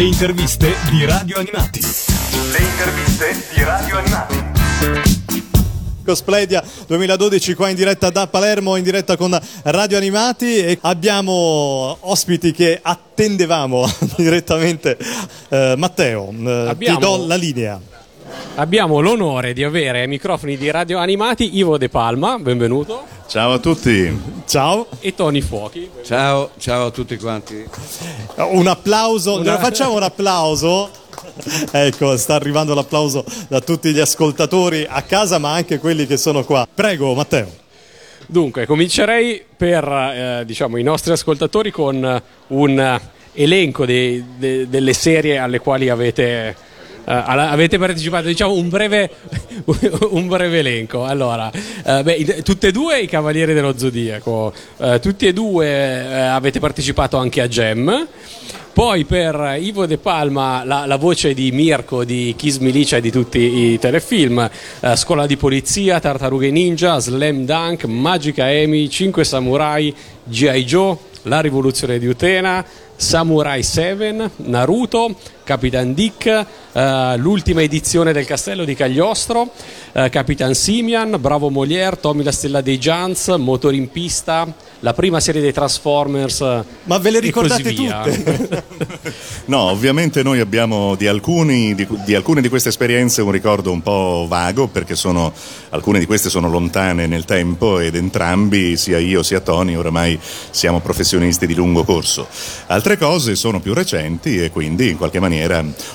Le interviste di Radio Animati. Le interviste di Radio Animati. Cosplaydia 2012 qua in diretta da Palermo, in diretta con Radio Animati e abbiamo ospiti che attendevamo direttamente. Eh, Matteo, eh, Abbiamo- ti do la linea. Abbiamo l'onore di avere ai microfoni di Radio Animati Ivo De Palma, benvenuto, Ciao a tutti. Ciao, e Tony Fuochi. Ciao, ciao a tutti quanti. un applauso, Una- facciamo un applauso. Ecco, sta arrivando l'applauso da tutti gli ascoltatori a casa, ma anche quelli che sono qua. Prego, Matteo. Dunque, comincerei per eh, diciamo, i nostri ascoltatori con un elenco dei- de- delle serie alle quali avete, eh, alla- avete partecipato, diciamo un breve, un breve elenco. Allora, eh, beh, tutte e due i Cavalieri dello Zodiaco, eh, tutti e due eh, avete partecipato anche a Gem. Poi per Ivo De Palma la, la voce di Mirko di Kiss Milicia e di tutti i telefilm, eh, Scuola di Polizia, Tartarughe Ninja, Slam Dunk, Magica Amy, 5 Samurai, G.I. Joe, La Rivoluzione di Utena, Samurai 7, Naruto, Capitan Dick, eh, l'ultima edizione del Castello di Cagliostro, eh, Capitan Simian, Bravo Molière, Tommy la Stella dei Giants, Motori in Pista, la prima serie dei Transformers. Ma ve le ricordate tutte? No, ovviamente noi abbiamo di, alcuni, di, di alcune di queste esperienze un ricordo un po' vago perché sono, alcune di queste sono lontane nel tempo ed entrambi, sia io sia Tony, oramai siamo professionisti di lungo corso. Altre cose sono più recenti e quindi in qualche maniera,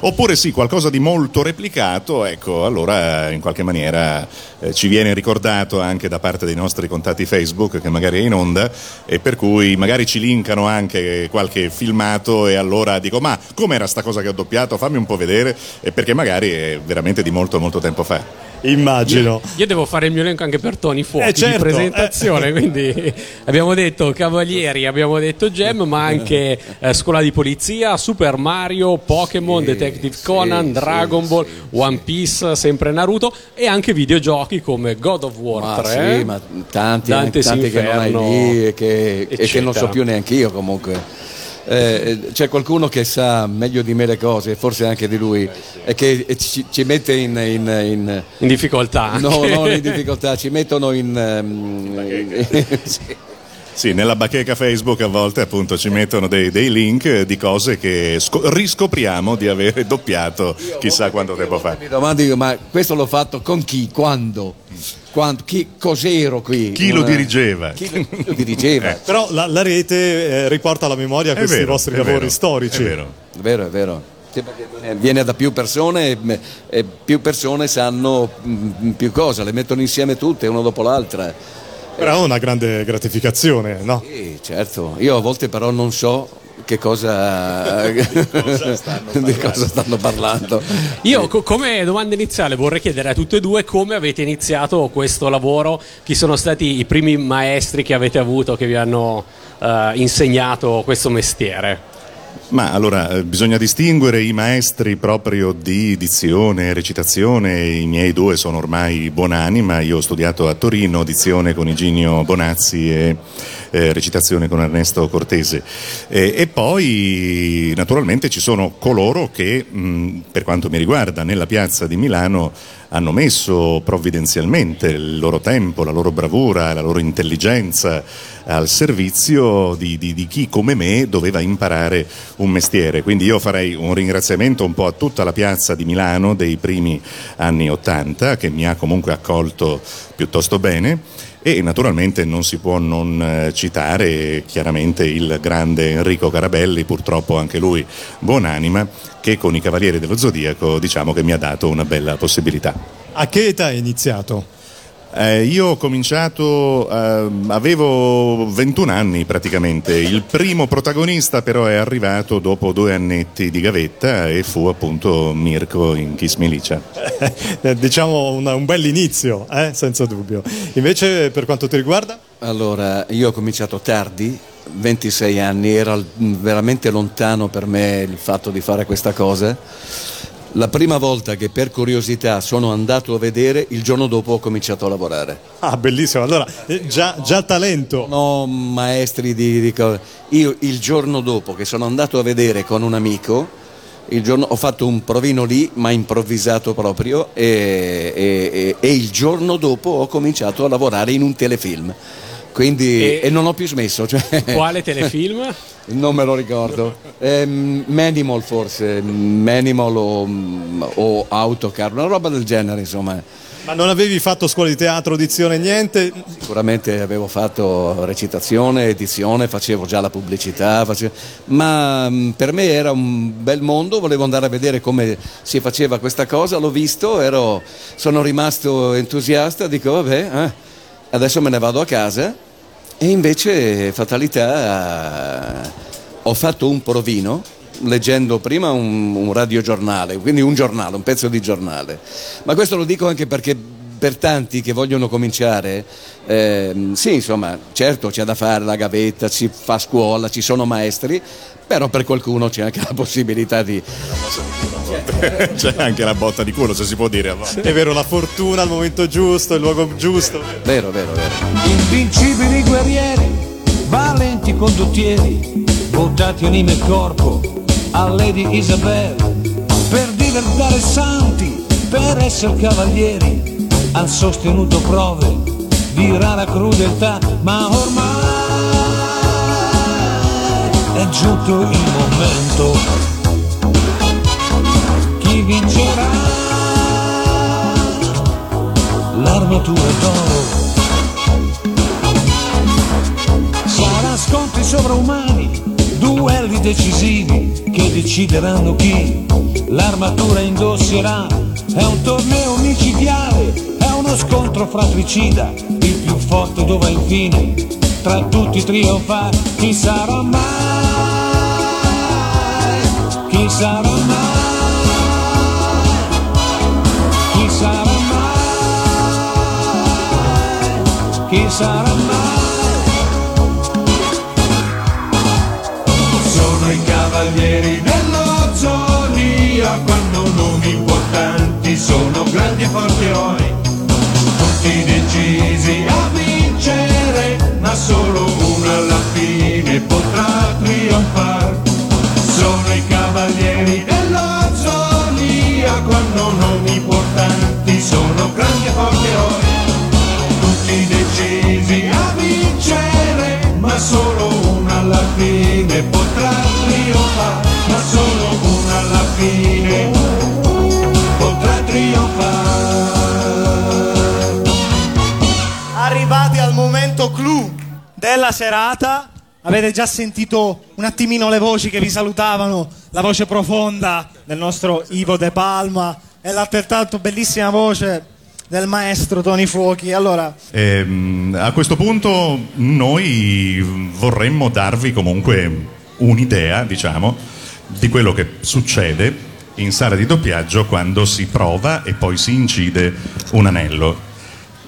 oppure sì, qualcosa di molto replicato, ecco, allora in qualche maniera eh, ci viene ricordato anche da parte dei nostri contatti Facebook che magari è in onda e per cui magari ci linkano anche qualche filmato e allora dico ma com'era sta cosa che ho doppiato? Fammi un po' vedere perché magari è veramente di molto molto tempo fa Immagino. Io devo fare il mio elenco anche per Tony Fuochi Eh, certo, di presentazione, quindi abbiamo detto Cavalieri, abbiamo detto Gem, ma anche eh, Scuola di Polizia, Super Mario, Pokémon, Detective Conan, sì, Dragon Ball, One Piece, sempre Naruto e anche videogiochi come God of War Ma 3. sì, ma tanti, Dante's tanti che non hai lì e che, e che non so più neanche io comunque. Eh, c'è qualcuno che sa meglio di me le cose, forse anche di lui, e che ci, ci mette in, in- in- in difficoltà. no, non in difficoltà, ci mettono in... ehm, sì. sì nella bacheca Facebook a volte appunto ci mettono dei, dei link di cose che sco- riscopriamo di avere doppiato chissà quanto tempo fa Mi domando io, ma questo l'ho fatto con chi? Quando? Quando? Chi, cos'ero qui? Chi lo Una- dirigeva? Chi lo, dirigeva? Eh. Però la, la rete eh, riporta alla memoria È questi vero, vostri lavori vero, storici. è vero. È vero, è vero. Viene- da più persone e, e più persone sanno mm, più cose, le mettono insieme tutte, una dopo l'altra. Però è una grande gratificazione, no? Sì, certo. Io a volte però non so che cosa, di cosa stanno parlando. Io co- come domanda iniziale vorrei chiedere a tutte e due come avete iniziato questo lavoro, chi sono stati i primi maestri che avete avuto che vi hanno eh, insegnato questo mestiere. Ma allora eh, bisogna distinguere i maestri proprio di dizione e recitazione, i miei due sono ormai buonanima, io ho studiato a Torino dizione con Iginio Bonazzi e eh, recitazione con Ernesto Cortese. Eh, e poi naturalmente ci sono coloro che mh, per quanto mi riguarda nella piazza di Milano hanno messo provvidenzialmente il loro tempo, la loro bravura, la loro intelligenza al servizio di, di- di chi come me doveva imparare un mestiere. Quindi io farei un ringraziamento un po' a tutta la piazza di Milano dei primi anni Ottanta che mi ha comunque accolto piuttosto bene e naturalmente non si può non eh, citare chiaramente il grande Enrico Carabelli, purtroppo anche lui buonanima, che con i Cavalieri dello Zodiaco diciamo che mi ha dato una bella possibilità. A che età hai iniziato? Eh, io ho cominciato, ehm, avevo 21 anni praticamente, il primo protagonista però è arrivato dopo due annetti di gavetta e fu appunto Mirko in Kiss Milicia. Eh, diciamo una- un bell'inizio, eh? senza dubbio. Invece per quanto ti riguarda? Allora, io ho cominciato tardi, 26 anni, era veramente lontano per me il fatto di fare questa cosa. La prima volta che per curiosità sono andato a vedere, il giorno dopo ho cominciato a lavorare. Ah, bellissimo. Allora, eh, già, già talento. No, maestri di, di cose. Io il giorno dopo che sono andato a vedere con un amico, Il giorno, ho fatto un provino lì, ma improvvisato proprio, e, e- e- e il giorno dopo ho cominciato a lavorare in un telefilm. Quindi, E- e, non ho più smesso. Cioè, Quale telefilm? non me lo ricordo. Ehm, Manimal forse, Manimal o, o Autocar, una roba del genere insomma. Ma non avevi fatto scuola di teatro, dizione, niente? Sicuramente avevo fatto recitazione, edizione, facevo già la pubblicità, facevo- ma mh, per me era un bel mondo, volevo andare a vedere come si faceva questa cosa, l'ho visto, ero- sono rimasto entusiasta, dico vabbè, eh, adesso me ne vado a casa e invece fatalità ho fatto un provino leggendo prima un, un radiogiornale, quindi un giornale, un pezzo di giornale. Ma questo lo dico anche perché per tanti che vogliono cominciare, ehm, sì, insomma, certo c'è da fare la gavetta, si fa scuola, ci sono maestri, però per qualcuno c'è anche la possibilità di... C'è anche la botta di culo, se si può dire. È vero, la fortuna al momento giusto, il luogo giusto. Vero, vero, vero. Invincibili guerrieri, valenti condottieri, buttati anima e corpo a Lady Isabel, per diventare santi, per essere cavalieri, han sostenuto prove di rara crudeltà, ma ormai è giunto il momento. Chi vincerà? L'armatura d'oro. Sarà scontri sovraumani, duelli decisivi che decideranno chi l'armatura indosserà. È un torneo micidiale, uno scontro fratricida, il più forte dovrà infine tra tutti trionfare. Chi sarà mai? Chi sarà mai? Chi sarà mai? Chi sarà mai? Sono i cavalieri dello zodiaco, hanno nomi importanti, sono grandi e forti eroi, decisi a vincere, ma solo uno alla fine potrà trionfare. Sono i cavalieri dello zodiaco, hanno nomi importanti, sono grandi e forti eroi tutti decisi a vincere, ma solo una alla fine potrà trionfare, ma solo una alla fine potrà trionfare. Della serata, avete già sentito un attimino le voci che vi salutavano, la voce profonda del nostro Ivo De Palma e l'altrettanto bellissima voce del maestro Tony Fuochi. Allora, Ehm, a questo punto noi vorremmo darvi comunque un'idea, diciamo, di quello che succede in sala di doppiaggio quando si prova e poi si incide un anello.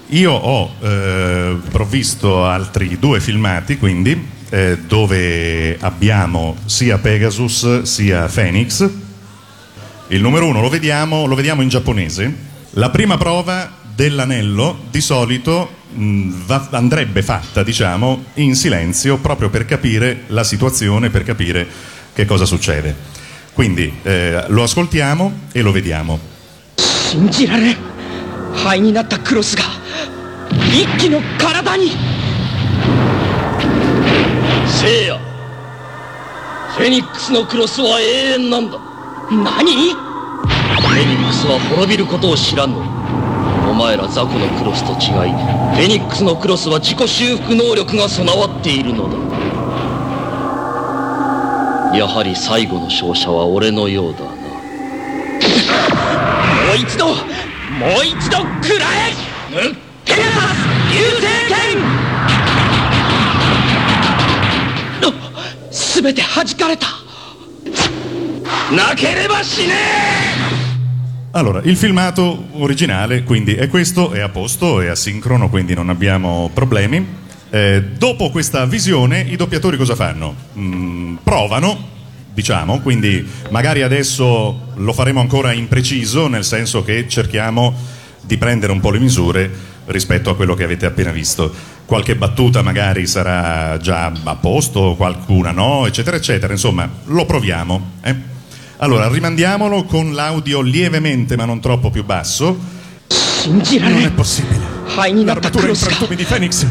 Io ho eh, provvisto altri due filmati, quindi, eh, dove abbiamo sia Pegasus sia Phoenix. Il numero uno lo vediamo, lo vediamo in giapponese. La prima prova dell'anello di solito mh, va- andrebbe fatta, diciamo, in silenzio proprio per capire la situazione, per capire che cosa succede. Quindi eh, lo ascoltiamo e lo vediamo. 信じられん灰になったクロスが 一気の体に。せいや。フェニックスのクロスは永遠なんだ。何？フェニックスは滅びることを知らんのに。お前ら雑魚のクロスと違いフェニックスのクロスは自己修復能力が備わっているのだ。やはり最後の勝者は俺のようだな。もう一度もう一度食らえ。ペガサス流星剣すべて弾かれたなければ死ね Allora, il filmato originale quindi è questo, è a posto, è asincrono, quindi non abbiamo problemi. Eh, dopo questa visione i doppiatori cosa fanno? Mm, provano, diciamo, quindi magari adesso lo faremo ancora impreciso, nel senso che cerchiamo di prendere un po' le misure rispetto a quello che avete appena visto. Qualche battuta magari sarà già a posto, qualcuna no, eccetera, eccetera. Insomma, lo proviamo. Eh? Allora, rimandiamolo con l'audio lievemente ma non troppo più basso. Non è possibile. L'armatura in frantumi di Phoenix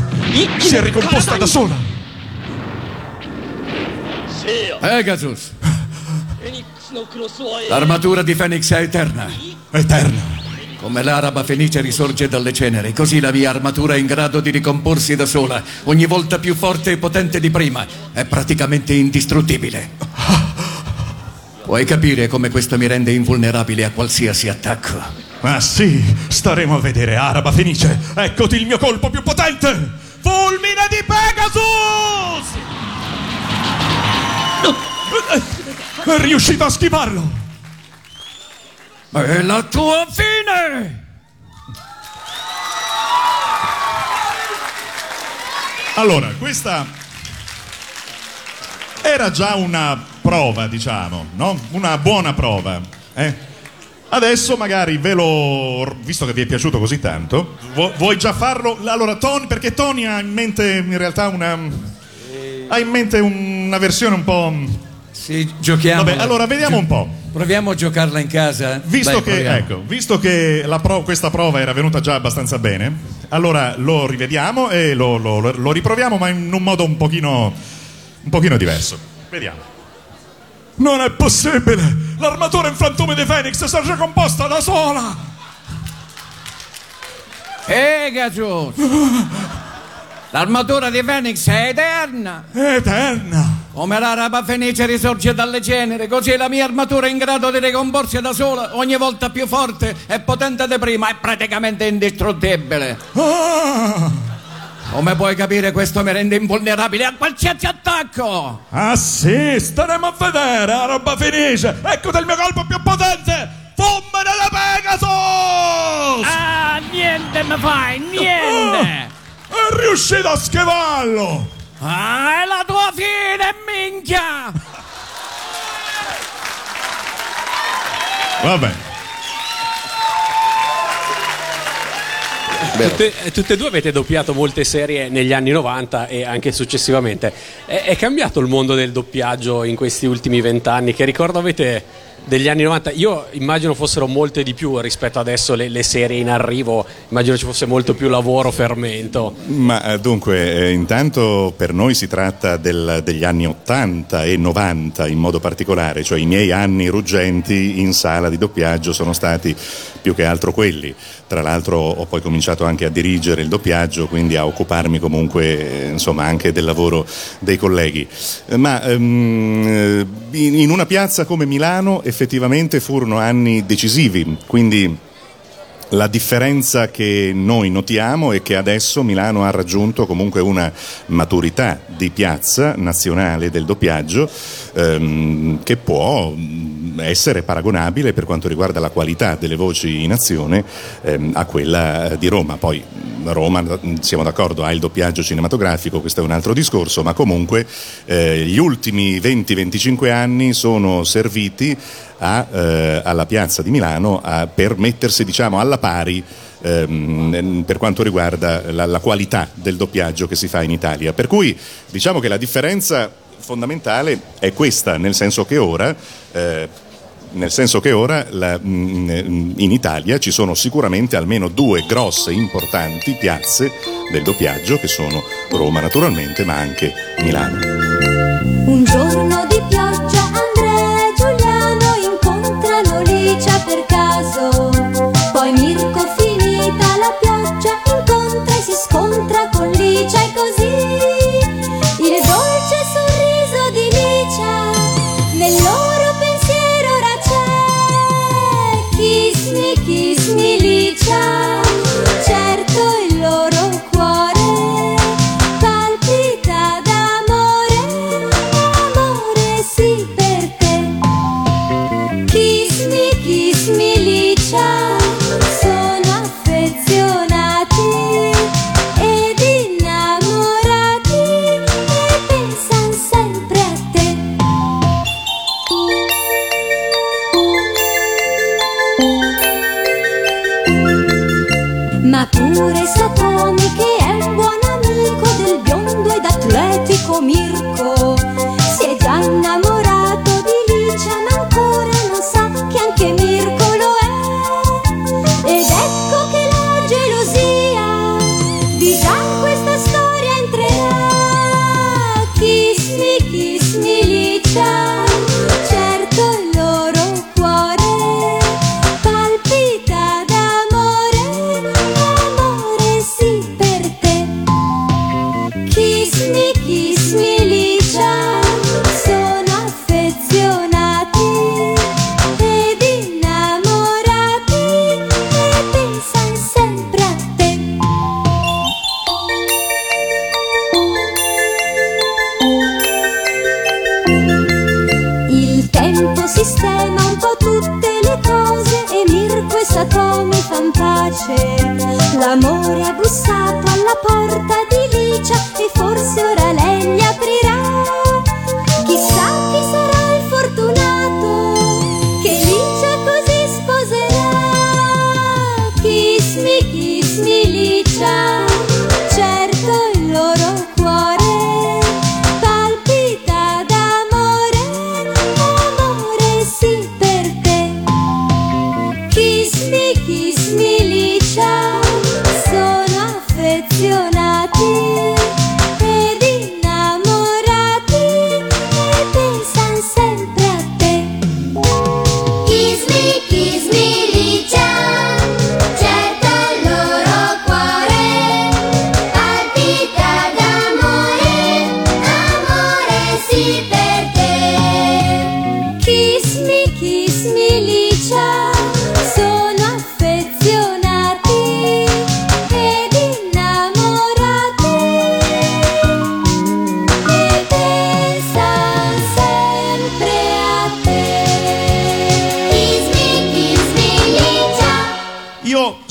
si è ricomposta da sola. Pegasus. Eh, L'armatura di Phoenix è eterna. Eterna. Come l'araba fenice risorge dalle ceneri, così la mia armatura è in grado di ricomporsi da sola, ogni volta più forte e potente di prima. È praticamente indistruttibile. Puoi capire come questo mi rende invulnerabile a qualsiasi attacco. Ma sì, staremo a vedere, Araba Fenice. Eccoti il mio colpo più potente. Fulmine di Pegasus! È riuscito a schivarlo. È la tua fine! Allora, questa era già una prova, diciamo, no? Una buona prova. eh? Adesso magari ve lo. visto che vi è piaciuto così tanto, vu- vuoi già farlo? Allora, Tony, perché Tony ha in mente in realtà una. ha in mente una versione un po'. Sì, giochiamo. Vabbè, allora vediamo un po'. Proviamo a giocarla in casa. Visto Dai, che, ecco, visto che pro- questa prova era venuta già abbastanza bene, allora lo rivediamo e lo, lo- lo riproviamo, ma in un modo un pochino, un pochino diverso. Vediamo. Non è possibile! L'armatura in frantumi di Phoenix si è ricomposta da sola! Pegasus! L'armatura di Phoenix è eterna! Eterna! Come l'araba fenice risorge dalle ceneri, così la mia armatura è in grado di ricomporsi da sola, ogni volta più forte e potente di prima, è praticamente indistruttibile. Ah! Come puoi capire, questo mi rende invulnerabile a qualsiasi attacco! Ah sì, staremo a vedere, Araba Fenice! Eccoti il mio colpo più potente! Fulmine di Pegasus! Ah, niente mi fai, niente! È riuscito a schivarlo! Ah, è la tua fine, minchia! Vabbè. Tutte, tutte e due avete doppiato molte serie negli anni 90 e anche successivamente. È, è cambiato il mondo del doppiaggio in questi ultimi vent'anni? Che ricordo avete degli anni 90? Io immagino fossero molte di più rispetto adesso le, le serie in arrivo, immagino ci fosse molto più lavoro, fermento. Ma eh, dunque, eh, intanto per noi si tratta del- degli anni 80 e 90 in modo particolare, cioè i miei anni ruggenti in sala di doppiaggio sono stati più che altro quelli. Tra l'altro ho poi cominciato anche a dirigere il doppiaggio, quindi a occuparmi comunque eh, insomma, anche del lavoro dei colleghi. Eh, Ma ehm, eh, in una piazza come Milano effettivamente furono anni decisivi, quindi la differenza che noi notiamo è che adesso Milano ha raggiunto comunque una maturità di piazza nazionale del doppiaggio ehm, che può mh, essere paragonabile per quanto riguarda la qualità delle voci in azione ehm, a quella di Roma. Poi mh, Roma, mh, siamo d'accordo, ha il doppiaggio cinematografico, questo è un altro discorso, ma comunque eh, gli ultimi 20-25 anni sono serviti a, eh, alla piazza di Milano a- per mettersi diciamo, alla pari ehm, per quanto riguarda la, la qualità del doppiaggio che si fa in Italia. Per cui diciamo che la differenza fondamentale è questa, nel senso che ora eh, nel senso che ora la- mm, in Italia ci sono sicuramente almeno due grosse, importanti piazze del doppiaggio che sono Roma naturalmente, ma anche Milano. Licia per caso. Poi Mirko finita la pioggia incontra e si scontra con Licia e così il dolce sorriso di Licia nel loro pensiero ora c'è. Kiss me, kiss me Licia,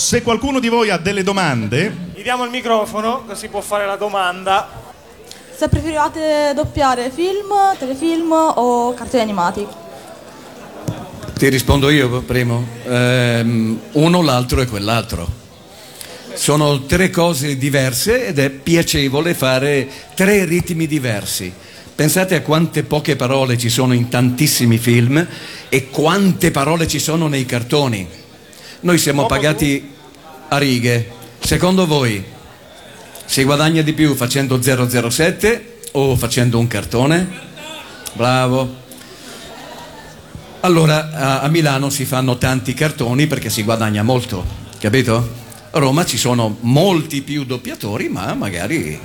se qualcuno di voi ha delle domande, Gli diamo il microfono così può fare la domanda. Se preferivate doppiare film, telefilm o cartoni animati? Ti rispondo io primo. Ehm, uno, l'altro e quell'altro. Sono tre cose diverse ed è piacevole fare tre ritmi diversi. Pensate a quante poche parole ci sono in tantissimi film e quante parole ci sono nei cartoni. Noi siamo pagati a righe. Secondo voi si guadagna di più facendo 007 o facendo un cartone? Bravo. Allora a, Milano si fanno tanti cartoni perché si guadagna molto, capito? A Roma ci sono molti più doppiatori, ma magari,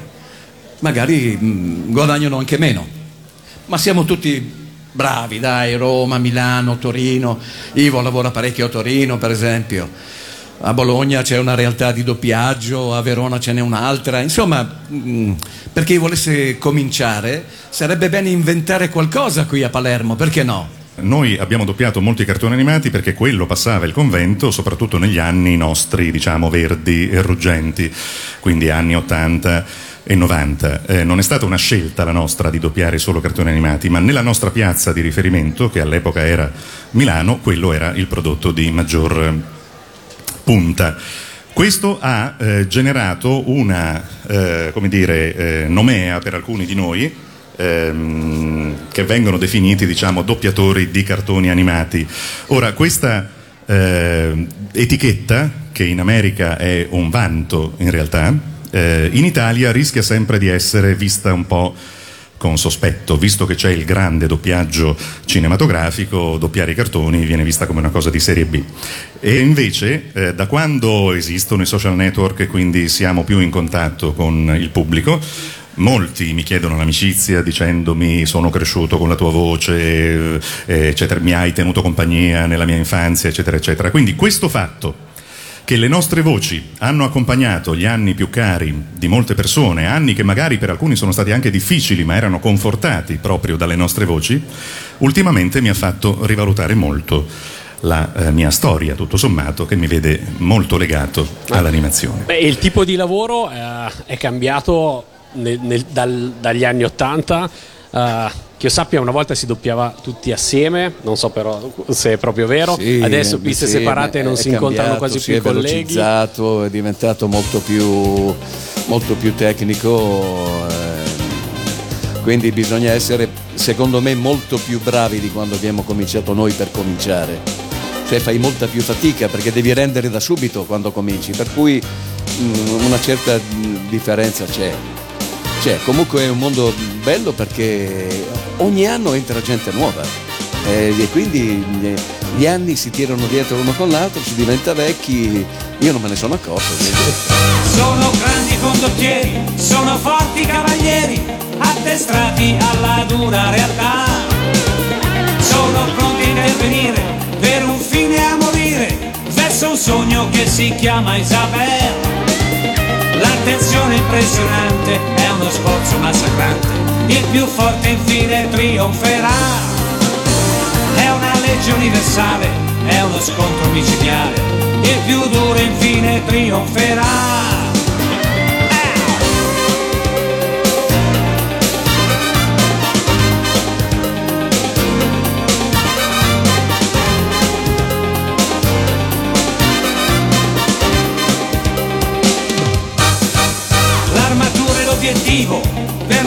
magari mm, guadagnano anche meno. Ma siamo tutti bravi, dai, Roma, Milano, Torino. Ivo lavora parecchio a Torino, per esempio. A Bologna c'è una realtà di doppiaggio, a Verona ce n'è un'altra. Insomma, mm, per chi volesse cominciare, sarebbe bene inventare qualcosa qui a Palermo, perché no? Noi abbiamo doppiato molti cartoni animati perché quello passava il convento, soprattutto negli anni nostri, diciamo, verdi e ruggenti, quindi anni 80 e 90. Eh, non è stata una scelta la nostra di doppiare solo cartoni animati, ma nella nostra piazza di riferimento, che all'epoca era Milano, quello era il prodotto di maggior punta. Questo ha eh, generato una, eh, dire, eh, nomea per alcuni di noi, ehm, che vengono definiti diciamo doppiatori di cartoni animati. Ora, questa eh, etichetta, che in America è un vanto in realtà, eh, in Italia rischia sempre di essere vista un po' con sospetto, visto che c'è il grande doppiaggio cinematografico, doppiare i cartoni viene vista come una cosa di serie B. E invece, eh, da quando esistono i social network e quindi siamo più in contatto con il pubblico, Molti mi chiedono l'amicizia dicendomi sono cresciuto con la tua voce, eh, eccetera, mi hai tenuto compagnia nella mia infanzia, eccetera, eccetera. Quindi questo fatto che le nostre voci hanno accompagnato gli anni più cari di molte persone, anni che magari per alcuni sono stati anche difficili, ma erano confortati proprio dalle nostre voci, ultimamente mi ha fatto rivalutare molto la eh, mia storia, tutto sommato, che mi vede molto legato all'animazione. Beh, il tipo di lavoro eh, è cambiato nel- nel- dal- dagli anni 80. Che io sappia, una volta si doppiava tutti assieme, non so però se è proprio vero. Sì, Adesso piste sì, separate non si incontrano cambiato, quasi si più i è colleghi. è diventato molto più, molto più tecnico. eh, quindi bisogna essere, secondo me, molto più bravi di quando abbiamo cominciato noi per cominciare. Cioè fai molta più fatica perché devi rendere da subito quando cominci, per cui mm, una certa mm, differenza c'è. C'è, comunque è un mondo bello perché ogni anno entra gente nuova eh, e quindi gli, gli anni si tirano dietro uno con l'altro, si diventa vecchi, io non me ne sono accorto. Sono grandi condottieri, sono forti cavalieri, addestrati alla dura realtà. Sono pronti a intervenire per un fine a morire, verso un sogno che si chiama Isabel. L'attenzione impressionante è uno sforzo massacrante, il più forte infine trionferà. pace universale è uno scontro micidiale, il più duro infine trionferà. L'armatura è l'obiettivo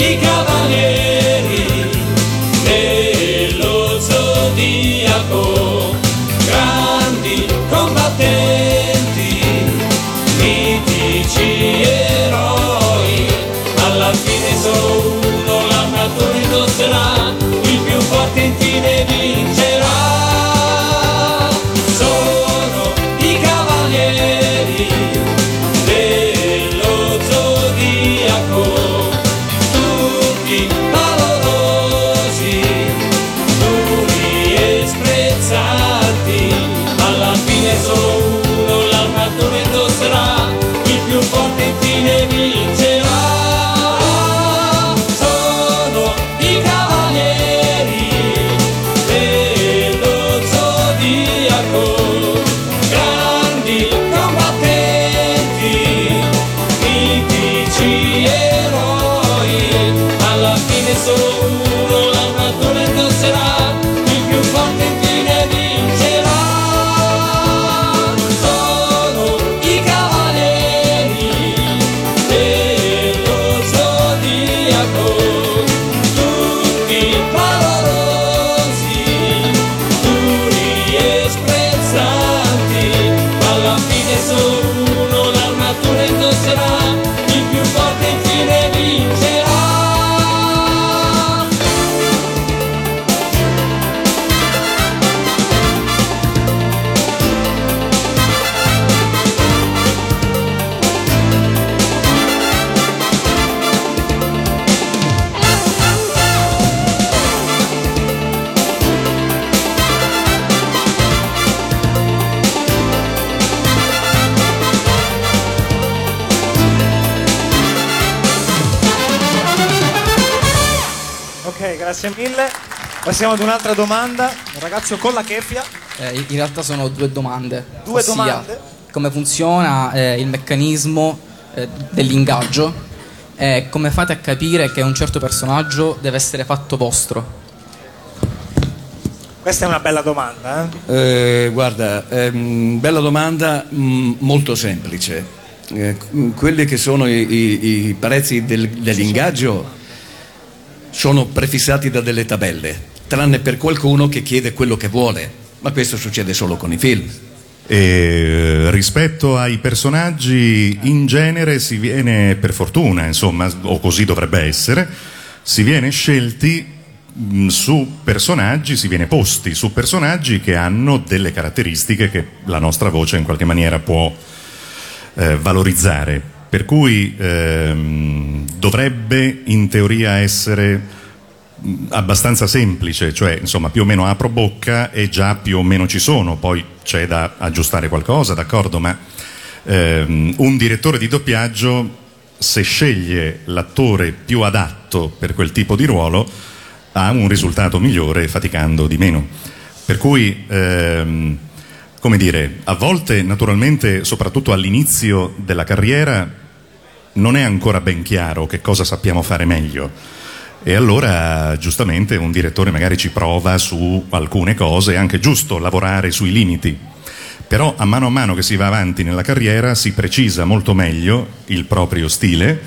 I cavalieri grazie mille. Passiamo ad un'altra domanda. Un ragazzo con la keffia. Eh, in realtà sono due domande. Due ossia, domande? Come funziona eh, il meccanismo eh, dell'ingaggio e come fate a capire che un certo personaggio deve essere fatto vostro? Questa è una bella domanda. Eh? Eh, guarda, ehm, bella domanda, mm, molto semplice. Eh, quelli che sono i, i- i prezzi del- dell'ingaggio sono prefissati da delle tabelle, tranne per qualcuno che chiede quello che vuole, ma questo succede solo con i film. E rispetto ai personaggi, in genere si viene, per fortuna, insomma, o così dovrebbe essere, si viene scelti mh, su personaggi, si viene posti su personaggi che hanno delle caratteristiche che la nostra voce in qualche maniera può eh, valorizzare. Per cui ehm, dovrebbe in teoria essere abbastanza semplice, cioè insomma più o meno apro bocca e già più o meno ci sono, poi c'è da aggiustare qualcosa, d'accordo, ma ehm, un direttore di doppiaggio se sceglie l'attore più adatto per quel tipo di ruolo ha un risultato migliore faticando di meno. Per cui ehm, come dire, a volte naturalmente, soprattutto all'inizio della carriera, non è ancora ben chiaro che cosa sappiamo fare meglio. E allora, giustamente, un direttore magari ci prova su alcune cose, è anche giusto lavorare sui limiti. Però a mano a mano che si va avanti nella carriera si precisa molto meglio il proprio stile,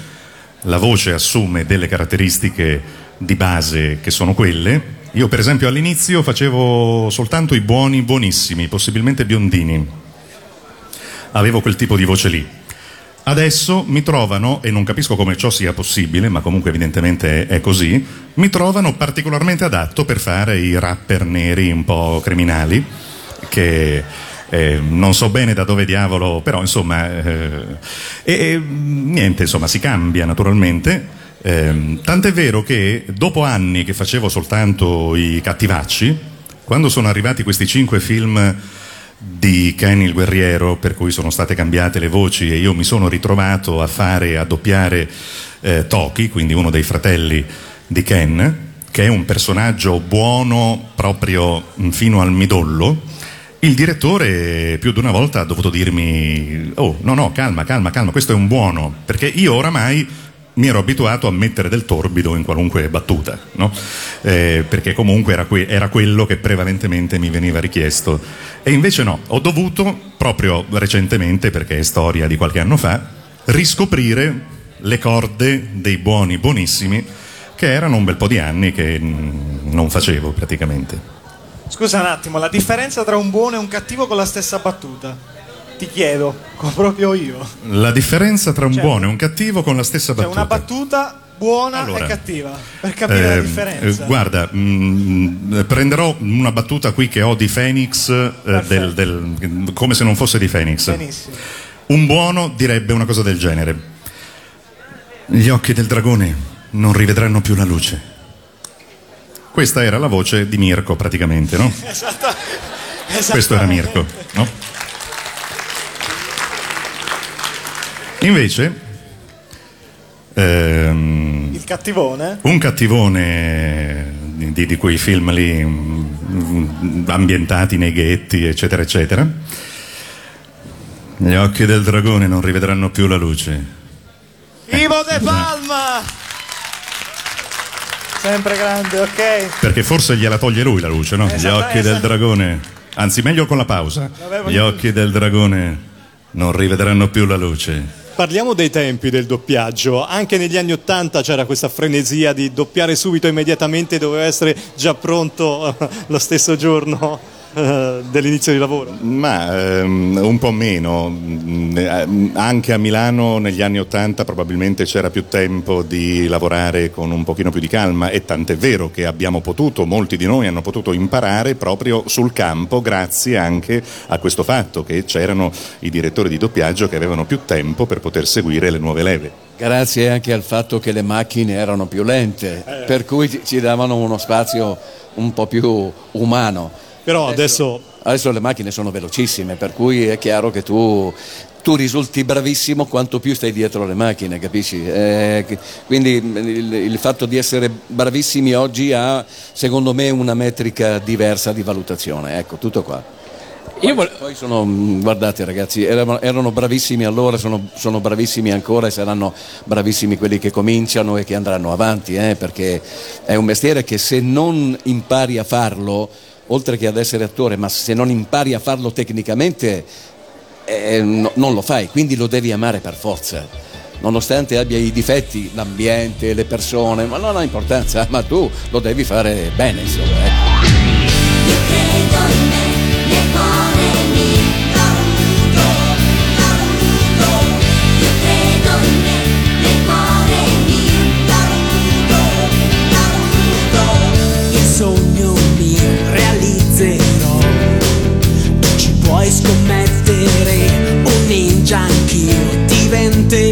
la voce assume delle caratteristiche di base che sono quelle. Io per esempio all'inizio facevo soltanto i buoni, buonissimi, possibilmente biondini. Avevo quel tipo di voce lì. Adesso mi trovano, e non capisco come ciò sia possibile, ma comunque evidentemente è, così, mi trovano particolarmente adatto per fare i rapper neri un po' criminali, che eh, non so bene da dove diavolo, però insomma, eh, e, e, niente, insomma, si cambia naturalmente. Eh, tant'è vero che dopo anni che facevo soltanto i cattivacci, quando sono arrivati questi cinque film di Ken il guerriero, per cui sono state cambiate le voci e io mi sono ritrovato a fare, a doppiare eh, Toki, quindi uno dei fratelli di Ken, che è un personaggio buono proprio fino al midollo. Il direttore più di una volta ha dovuto dirmi: Oh, no, no, calma, calma, calma, questo è un buono, perché io oramai mi ero abituato a mettere del torbido in qualunque battuta, no? eh, perché comunque era, que- era, quello che prevalentemente mi veniva richiesto. E invece no, ho dovuto, proprio recentemente, perché è storia di qualche anno fa, riscoprire le corde dei buoni buonissimi che erano un bel po' di anni che non facevo praticamente. Scusa un attimo, la differenza tra un buono e un cattivo con la stessa battuta? Ti chiedo, proprio io. La differenza tra un cioè, buono e un cattivo con la stessa battuta. Cioè una battuta buona allora, e cattiva, per capire eh, la differenza. Eh, guarda, mh, mm, prenderò una battuta qui che ho di Phoenix, eh, del, del, come se non fosse di Phoenix. Benissimo. Un buono direbbe una cosa del genere. Gli occhi del dragone non rivedranno più la luce. Questa era la voce di Mirko praticamente, no? Esatto. Questo era Mirko, no? Invece, ehm, il cattivone? Un cattivone di, di quei film lì mm, ambientati nei ghetti, eccetera, eccetera. Gli occhi del dragone non rivedranno più la luce. Ivo De Palma! Sempre grande, ok. Perché forse gliela toglie lui la luce, no? Gli occhi del dragone. Anzi, meglio con la pausa. Gli occhi del dragone non rivedranno più la luce. Parliamo dei tempi del doppiaggio. Anche negli anni Ottanta c'era questa frenesia di doppiare subito, immediatamente, doveva essere già pronto lo stesso giorno eh, dell'inizio di lavoro? Ma ehm, un po' meno, mm, eh, anche a Milano negli anni Ottanta probabilmente c'era più tempo di lavorare con un pochino più di calma e tant'è vero che abbiamo potuto, molti di noi hanno potuto imparare proprio sul campo grazie anche a questo fatto che c'erano i direttori di doppiaggio che avevano più tempo per poter seguire le nuove leve. Grazie anche al fatto che le macchine erano più lente, eh. per cui ci davano uno spazio un po' più umano. Però adesso... adesso... le macchine sono velocissime, per cui è chiaro che tu, tu risulti bravissimo quanto più stai dietro le macchine, capisci? Eh, quindi il, il, fatto di essere bravissimi oggi ha, secondo me, una metrica diversa di valutazione. Ecco, tutto qua. Poi, vole... poi sono, guardate ragazzi, erano, erano bravissimi allora, sono, sono, bravissimi ancora e saranno bravissimi quelli che cominciano e che andranno avanti, eh, perché è un mestiere che se non impari a farlo oltre che ad essere attore, ma se non impari a farlo tecnicamente eh, no, non lo fai, quindi lo devi amare per forza. Nonostante abbia i difetti, l'ambiente, le persone, ma non ha importanza, ma tu lo devi fare bene, insomma. Ecco. scommettere un ninja anch'io diventerò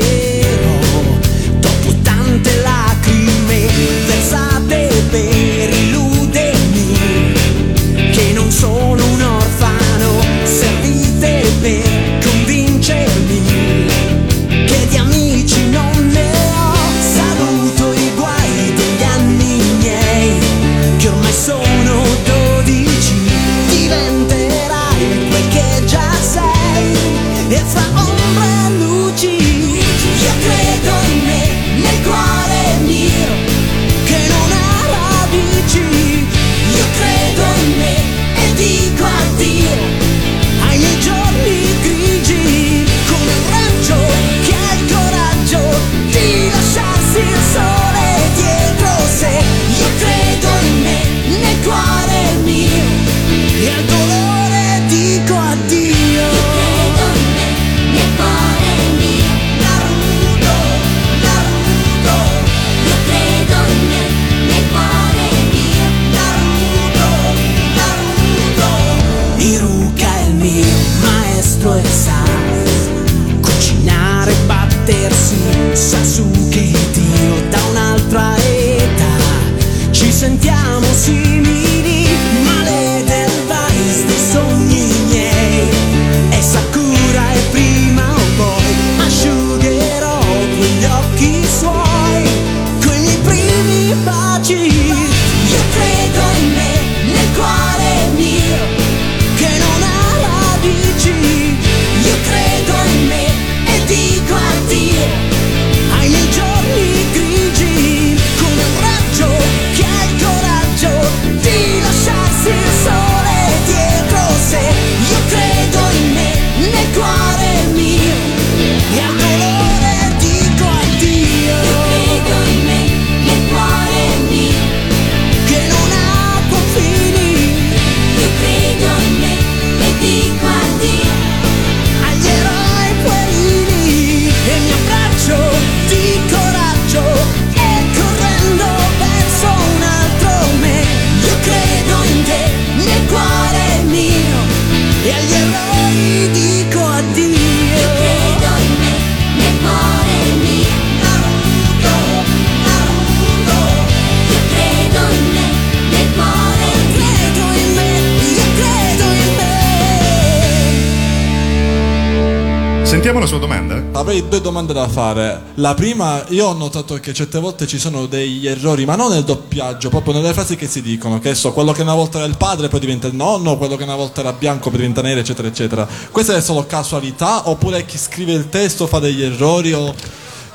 Due domande da fare. La prima, io ho notato che certe volte ci sono degli errori, ma non nel doppiaggio, proprio nelle frasi che si dicono. Che so, quello che una volta era il padre poi diventa il nonno, quello che una volta era bianco poi diventa nero, eccetera, eccetera. Questa è solo casualità oppure chi scrive il testo fa degli errori o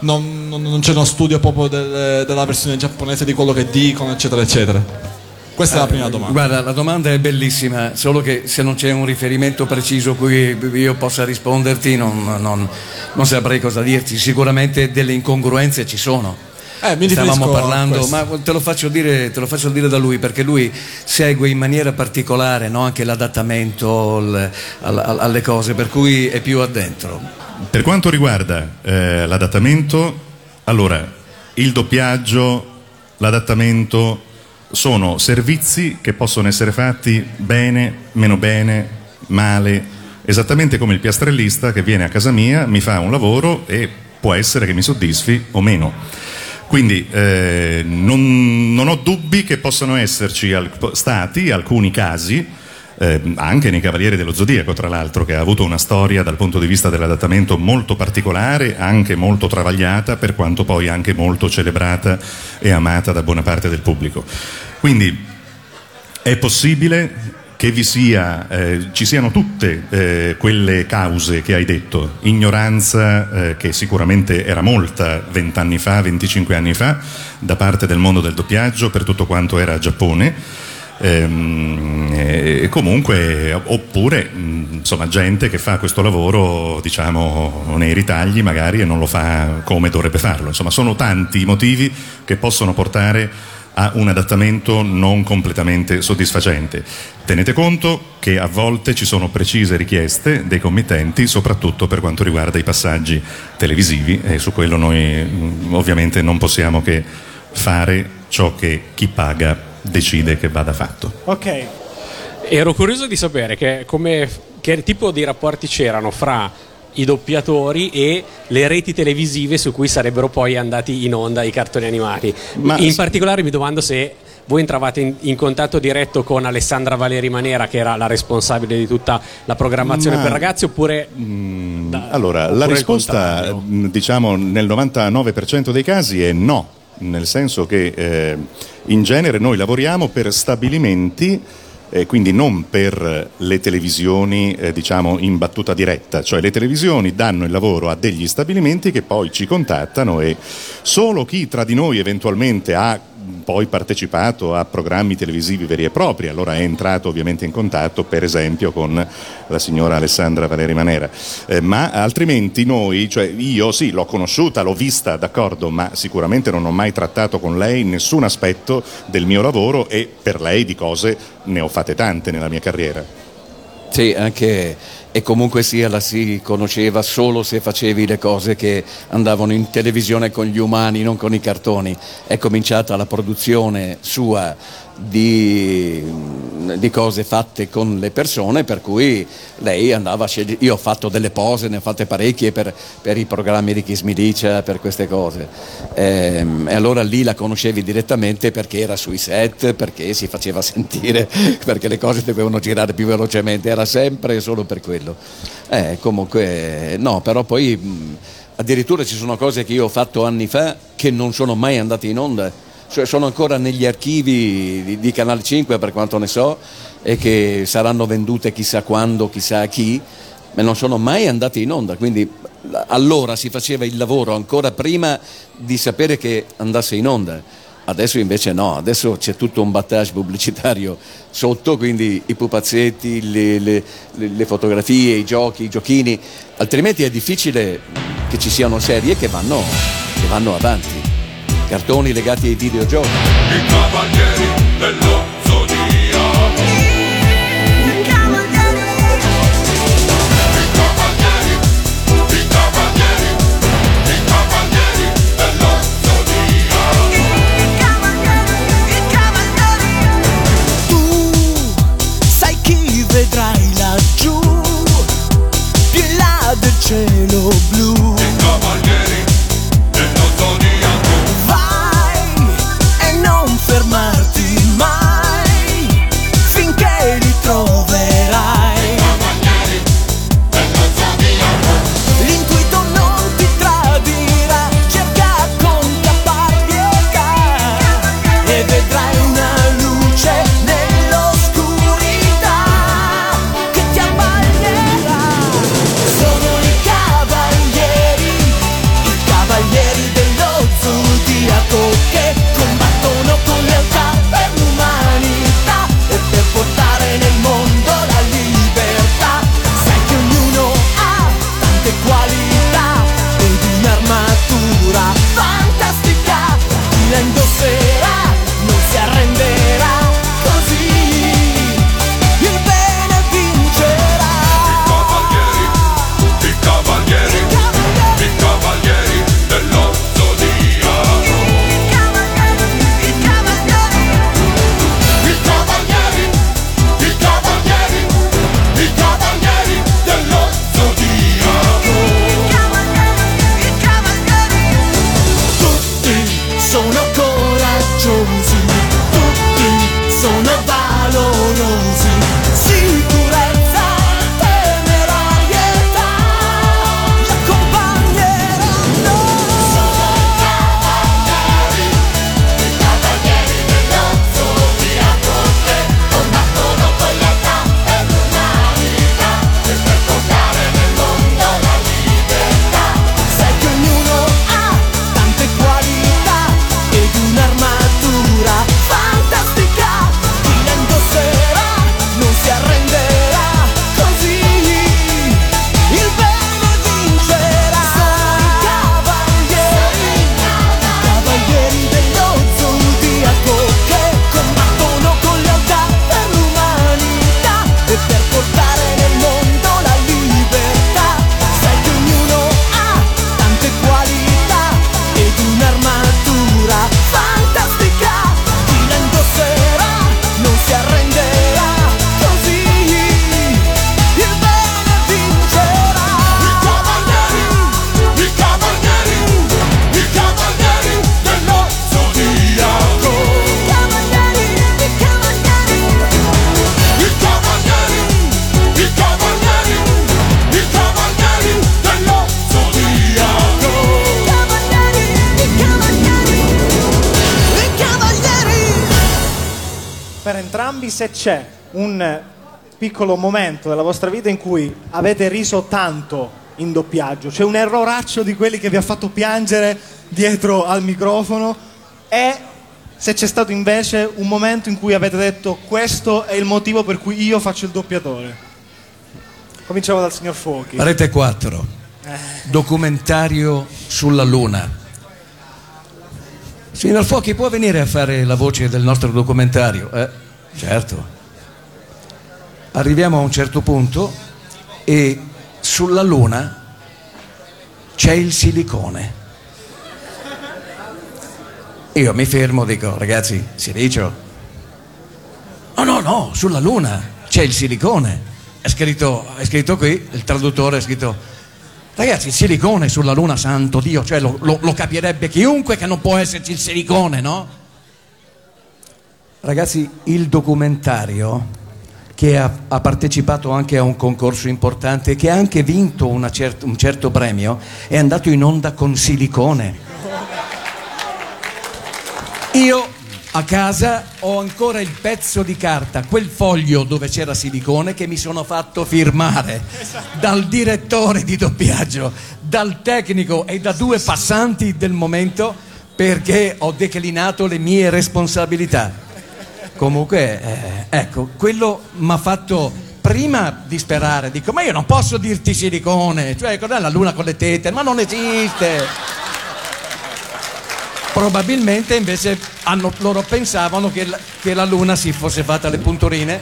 non, non- non c'è uno studio proprio del- della versione giapponese di quello che dicono, eccetera, eccetera. Questa è la prima domanda. Guarda, la domanda è bellissima, solo che se non c'è un riferimento preciso cui io possa risponderti non, non- non saprei cosa dirti. Sicuramente delle incongruenze ci sono. Eh, mi Stavamo parlando, ma te lo, faccio dire, te lo faccio dire da lui perché lui segue in maniera particolare no, anche l'adattamento al- al- alle cose, per cui è più addentro. Per quanto riguarda eh, l'adattamento, allora il doppiaggio, l'adattamento sono servizi che possono essere fatti bene, meno bene, male, esattamente come il piastrellista che viene a casa mia, mi fa un lavoro e può essere che mi soddisfi o meno. Quindi eh, non, non ho dubbi che possano esserci al- stati alcuni casi, eh, anche nei Cavalieri dello Zodiaco, tra l'altro, che ha avuto una storia dal punto di vista dell'adattamento molto particolare, anche molto travagliata, per quanto poi anche molto celebrata e amata da buona parte del pubblico. Quindi è possibile che vi sia, eh, ci siano tutte eh, quelle cause che hai detto, ignoranza eh, che sicuramente era molta vent'anni fa, 25 anni fa, da parte del mondo del doppiaggio per tutto quanto era Giappone. Ehm, e comunque oppure insomma gente che fa questo lavoro diciamo nei ritagli magari e non lo fa come dovrebbe farlo insomma sono tanti i motivi che possono portare a un adattamento non completamente soddisfacente. Tenete conto che a volte ci sono precise richieste dei committenti, soprattutto per quanto riguarda i passaggi televisivi e su quello noi ovviamente non possiamo che fare ciò che chi paga decide che vada fatto. Ok. Ero curioso di sapere che, come, che tipo di rapporti c'erano fra i doppiatori e le reti televisive su cui sarebbero poi andati in onda i cartoni animati. Ma- in particolare mi domando se voi entravate in, in contatto diretto con Alessandra Valeri Manera, che era la responsabile di tutta la programmazione Ma- per ragazzi, oppure Allora, la Oppure il risposta, mh, diciamo, nel 99% dei casi è no, nel senso che eh, in genere noi lavoriamo per stabilimenti, eh, quindi non per le televisioni, eh, diciamo, in battuta diretta, cioè le televisioni danno il lavoro a degli stabilimenti che poi ci contattano e solo chi tra di noi eventualmente ha poi partecipato a programmi televisivi veri e propri, allora è entrato ovviamente in contatto per esempio con la signora Alessandra Valeri Manera, Eh, ma altrimenti noi, cioè io sì l'ho conosciuta, l'ho vista, d'accordo, ma sicuramente non ho mai trattato con lei nessun aspetto del mio lavoro e per lei di cose ne ho fatte tante nella mia carriera. Sì, anche e comunque sia la si conosceva solo se facevi le cose che andavano in televisione con gli umani, non con i cartoni. È cominciata la produzione sua di, di cose fatte con le persone, per cui lei andava a scegliere. Io ho fatto delle pose, ne ho fatte parecchie per, per i programmi di Dice, per queste cose. Ehm, e allora lì la conoscevi direttamente perché era sui set, perché si faceva sentire, perché le cose dovevano girare più velocemente, era sempre e solo per quello. Eh, comunque, no, però poi addirittura ci sono cose che io ho fatto anni fa che non sono mai andate in onda, cioè sono ancora negli archivi di, di Canale 5 per quanto ne so e che saranno vendute chissà quando, chissà a chi, ma non sono mai andate in onda, quindi allora si faceva il lavoro ancora prima di sapere che andasse in onda. Adesso invece no, adesso c'è tutto un battage pubblicitario sotto, quindi i pupazzetti, le, le- le- fotografie, i giochi, i giochini, altrimenti è difficile che ci siano serie che vanno, che vanno avanti. Cartoni legati ai videogiochi. I cavalieri dello entrambi se c'è un piccolo momento della vostra vita in cui avete riso tanto in doppiaggio, c'è un erroraccio di quelli che vi ha fatto piangere dietro al microfono e se c'è stato invece un momento in cui avete detto questo è il motivo per cui io faccio il doppiatore. Cominciamo dal signor Fuochi. Rete 4, documentario sulla Luna. Signor Fuochi, può venire a fare la voce del nostro documentario? Eh, certo. Arriviamo a un certo punto e sulla Luna c'è il silicone. Io mi fermo, dico, ragazzi, silicio? Oh no, no, sulla Luna c'è il silicone. È scritto, è scritto qui, il traduttore ha scritto, ragazzi, il silicone sulla Luna, santo Dio, cioè lo, lo- lo capirebbe chiunque che non può esserci il silicone, no? Ragazzi, il documentario che ha, ha partecipato anche a un concorso importante che ha anche vinto cer- un certo premio è andato in onda con silicone. Io a casa ho ancora il pezzo di carta, quel foglio dove c'era silicone che mi sono fatto firmare dal direttore di doppiaggio, dal tecnico e da due passanti del momento perché ho declinato le mie responsabilità. Comunque, eh, ecco, quello mi ha fatto prima disperare, dico, ma io non posso dirti silicone, cioè cos'è la luna con le tette, ma non esiste. Probabilmente invece hanno- loro pensavano che la, che la luna si fosse fatta le punturine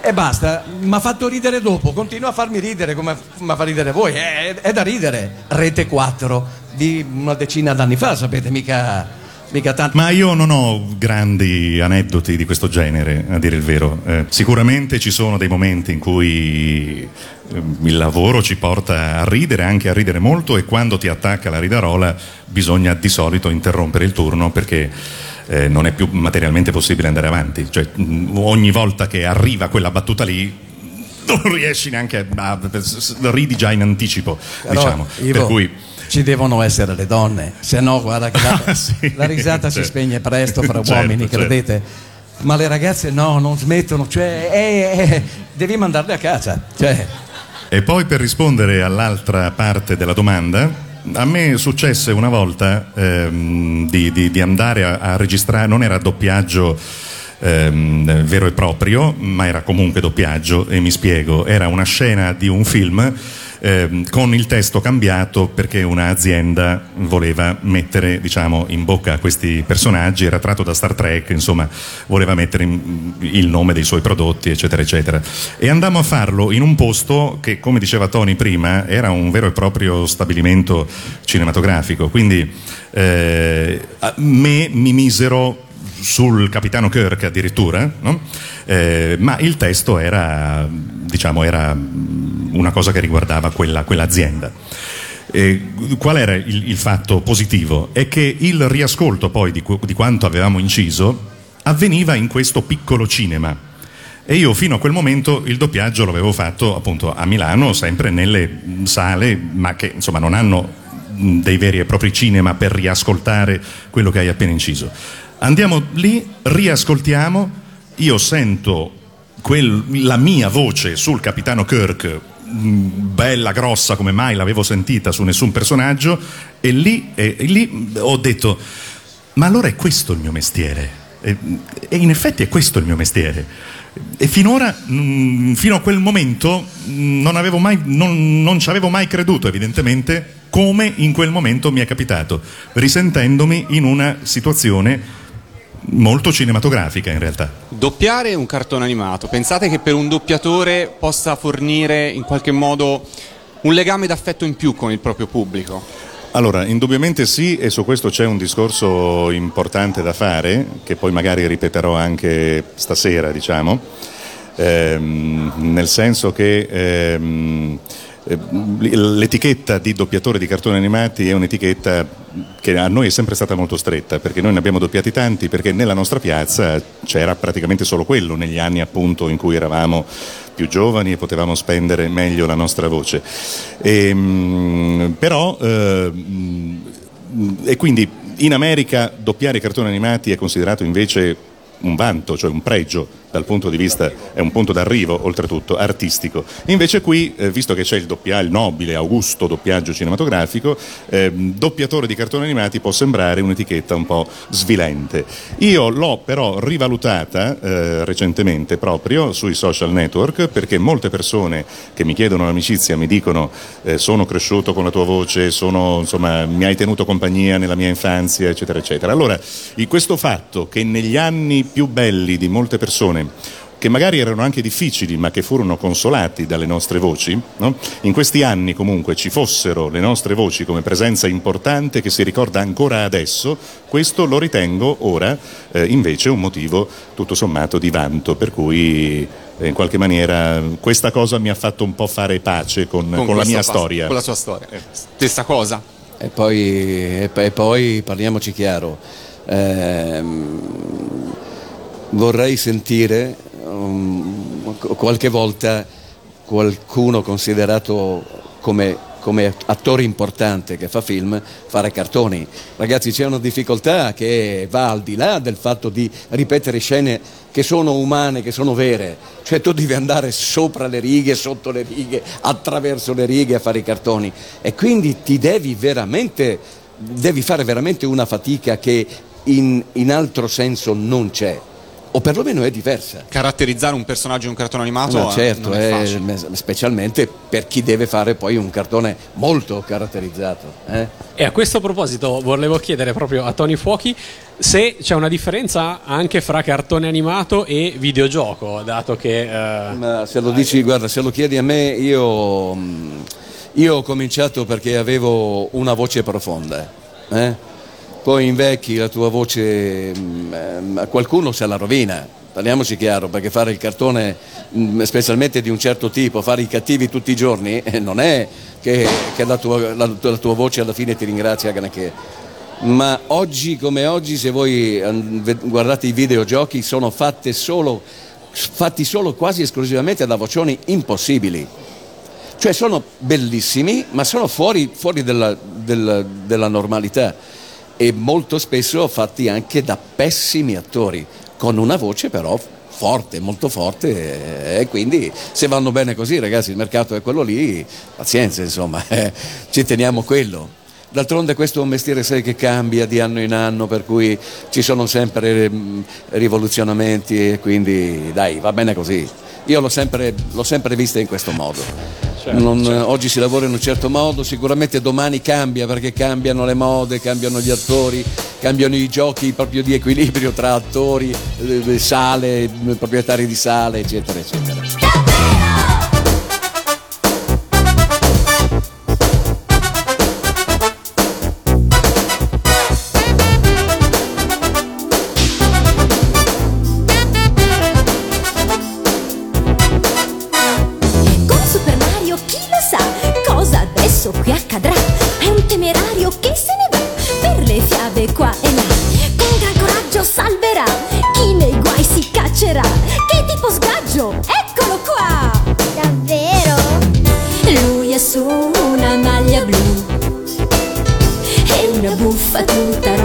e, basta, mi ha fatto ridere dopo, continua a farmi ridere come mi fa ridere voi, è, è da ridere. Rete 4 di una decina d'anni fa, sapete, mica. Ma io non ho grandi aneddoti di questo genere, a dire il vero. Eh, sicuramente ci sono dei momenti in cui eh, il lavoro ci porta a ridere, anche a ridere molto, e quando ti attacca la ridarola bisogna di solito interrompere il turno perché eh, non è più materialmente possibile andare avanti. Cioè, mh, ogni volta che arriva quella battuta lì non riesci neanche a, a- ridi già in anticipo, Però, diciamo. Ivo, per cui ci devono essere le donne, se no guarda che la, la risata si certo. spegne presto fra Certo, uomini, certo. credete. Ma le ragazze no, non smettono, cioè eh, eh, devi mandarle a casa. Cioè, E poi per rispondere all'altra parte della domanda, a me successe una volta ehm, di, di- di andare a, a registrare, non era doppiaggio ehm, vero e proprio, ma era comunque doppiaggio e mi spiego, era una scena di un film ehm, con il testo cambiato perché un'azienda voleva mettere diciamo, in bocca a questi personaggi, era tratto da Star Trek, insomma voleva mettere in- il nome dei suoi prodotti eccetera eccetera. E andammo a farlo in un posto che come diceva Tony prima era un vero e proprio stabilimento cinematografico. Quindi eh, me mi misero sul capitano Kirk addirittura, no? Eh, ma il testo era, diciamo, era una cosa che riguardava quella, quell'azienda. E qual era il, il fatto positivo? È che il riascolto poi di, di quanto avevamo inciso avveniva in questo piccolo cinema. E io fino a quel momento il doppiaggio l'avevo fatto appunto a Milano, sempre nelle sale, ma che insomma non hanno dei veri e propri cinema per riascoltare quello che hai appena inciso. Andiamo lì, riascoltiamo, io sento quel- la mia voce sul capitano Kirk, mh, bella, grossa come mai l'avevo sentita su nessun personaggio, e lì, e- e lì ho detto, ma allora è questo il mio mestiere? E, e in effetti è questo il mio mestiere. E finora, mh, fino a quel momento, mh, non, avevo mai, non, non ci avevo mai creduto, evidentemente, come in quel momento mi è capitato, risentendomi in una situazione molto cinematografica in realtà. Doppiare un cartone animato, pensate che per un doppiatore possa fornire in qualche modo un legame d'affetto in più con il proprio pubblico? Allora, indubbiamente sì, e su questo c'è un discorso importante da fare, che poi magari ripeterò anche stasera, diciamo, ehm, nel senso che ehm, eh, l'etichetta di doppiatore di cartoni animati è un'etichetta che a noi è sempre stata molto stretta, perché noi ne abbiamo doppiati tanti, perché nella nostra piazza c'era praticamente solo quello, negli anni appunto in cui eravamo più giovani e potevamo spendere meglio la nostra voce. Ehm, però, eh, e quindi in America doppiare i cartoni animati è considerato invece un vanto, cioè un pregio, dal punto di vista, è un punto d'arrivo oltretutto artistico. Invece qui, eh, visto che c'è il doppia, il nobile, augusto doppiaggio cinematografico, ehm, doppiatore di cartoni animati può sembrare un'etichetta un po' svilente. Io l'ho però rivalutata eh, recentemente proprio sui social network perché molte persone che mi chiedono l'amicizia mi dicono eh, sono cresciuto con la tua voce, sono, insomma, mi hai tenuto compagnia nella mia infanzia, eccetera, eccetera. Allora, questo fatto che negli anni più belli di molte persone che magari erano anche difficili ma che furono consolati dalle nostre voci, no? in questi anni comunque ci fossero le nostre voci come presenza importante che si ricorda ancora adesso, questo lo ritengo ora eh, invece un motivo tutto sommato di vanto, per cui eh, in qualche maniera questa cosa mi ha fatto un po' fare pace con, con la questo mia passo- storia. Con la sua storia. Stessa cosa. E poi, e e poi parliamoci chiaro, ehm, vorrei sentire um, qu- qualche volta qualcuno considerato come, come attore importante che fa film fare cartoni. Ragazzi c'è una difficoltà che va al di là del fatto di ripetere scene che sono umane, che sono vere, cioè tu devi andare sopra le righe, sotto le righe, attraverso le righe a fare i cartoni. E quindi ti devi veramente, devi fare veramente una fatica che in, in altro senso non c'è, o perlomeno è diversa. Caratterizzare un personaggio in un cartone animato No, eh, certo, non è eh, specialmente per chi deve fare poi un cartone molto caratterizzato. eh. E a questo proposito volevo chiedere proprio a Tony Fuochi se c'è una differenza anche fra cartone animato e videogioco, dato che... eh, Ma se lo dici, guarda, se lo chiedi a me, io, mm, io ho cominciato perché avevo una voce profonda. eh. Poi invecchi, la tua voce, mm, ehm, qualcuno se la rovina. Parliamoci chiaro, perché fare il cartone, mm, specialmente di un certo tipo, fare i cattivi tutti i giorni, eh, non è che, che la, tua, la- la tua voce alla fine ti ringrazia granché. Ma oggi come oggi, se voi guardate i videogiochi, sono solo, fatti solo quasi esclusivamente da vocioni impossibili. Cioè sono bellissimi, ma sono fuori, fuori della, della- della normalità e molto spesso fatti anche da pessimi attori, con una voce però forte, molto forte e quindi se vanno bene così ragazzi il mercato è quello lì, pazienza insomma, ci teniamo quello. D'altronde questo è un mestiere sai, che cambia di anno in anno, per cui ci sono sempre mm, rivoluzionamenti e quindi dai, va bene così. Io l'ho sempre, l'ho sempre vista in questo modo. Non- Oggi si lavora in un certo modo, sicuramente domani cambia perché cambiano le mode, cambiano gli attori, cambiano i giochi proprio di equilibrio tra attori, eh, sale, eh, proprietari di sale, eccetera, eccetera.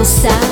Tutta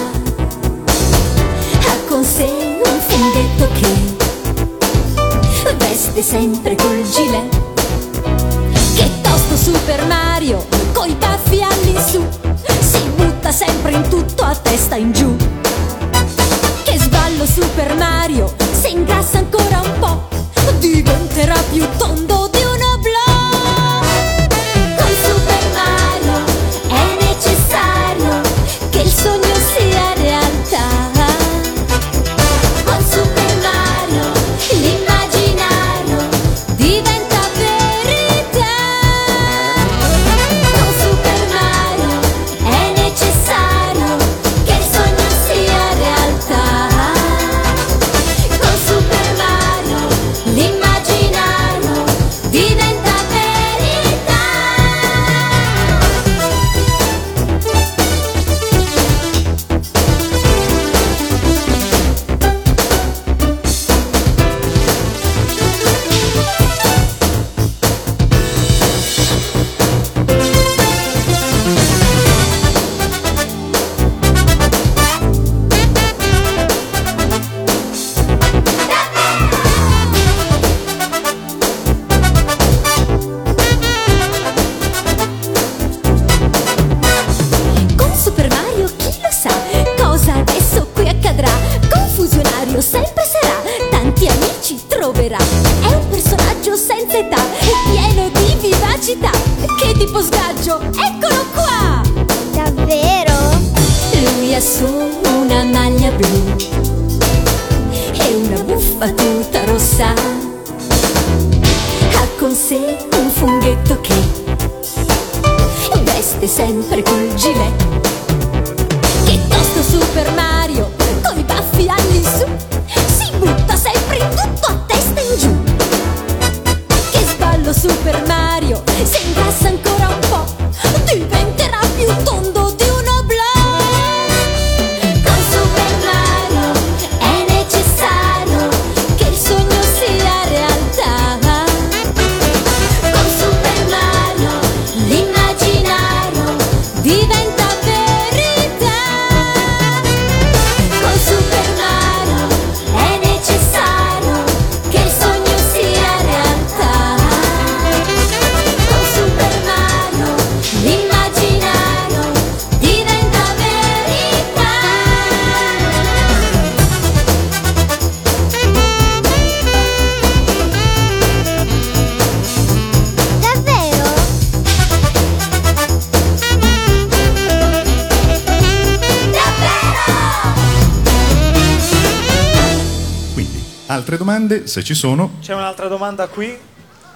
domande, se ci sono, C'è un'altra domanda qui.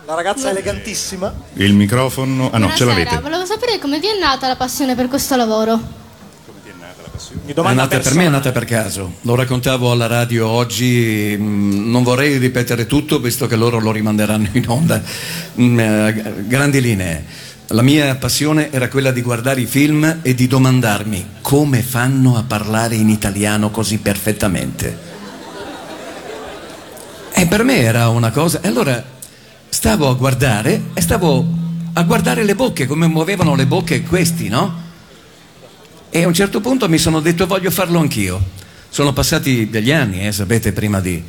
La ragazza elegantissima. il microfono... Ah no, ce Buonasera, l'avete. volevo sapere come vi è nata la passione per questo lavoro. È nata per me è nata per caso. Lo raccontavo alla radio oggi, mm, non vorrei ripetere tutto visto che loro lo rimanderanno in onda. Mm, eh, grandi linee. La mia passione era quella di guardare i film e di domandarmi come fanno a parlare in italiano così perfettamente. E per me era una cosa. E allora stavo a guardare e stavo a guardare le bocche, come muovevano le bocche questi, no? E a un certo punto mi sono detto voglio farlo anch'io. Sono passati degli anni, eh, sapete, prima di...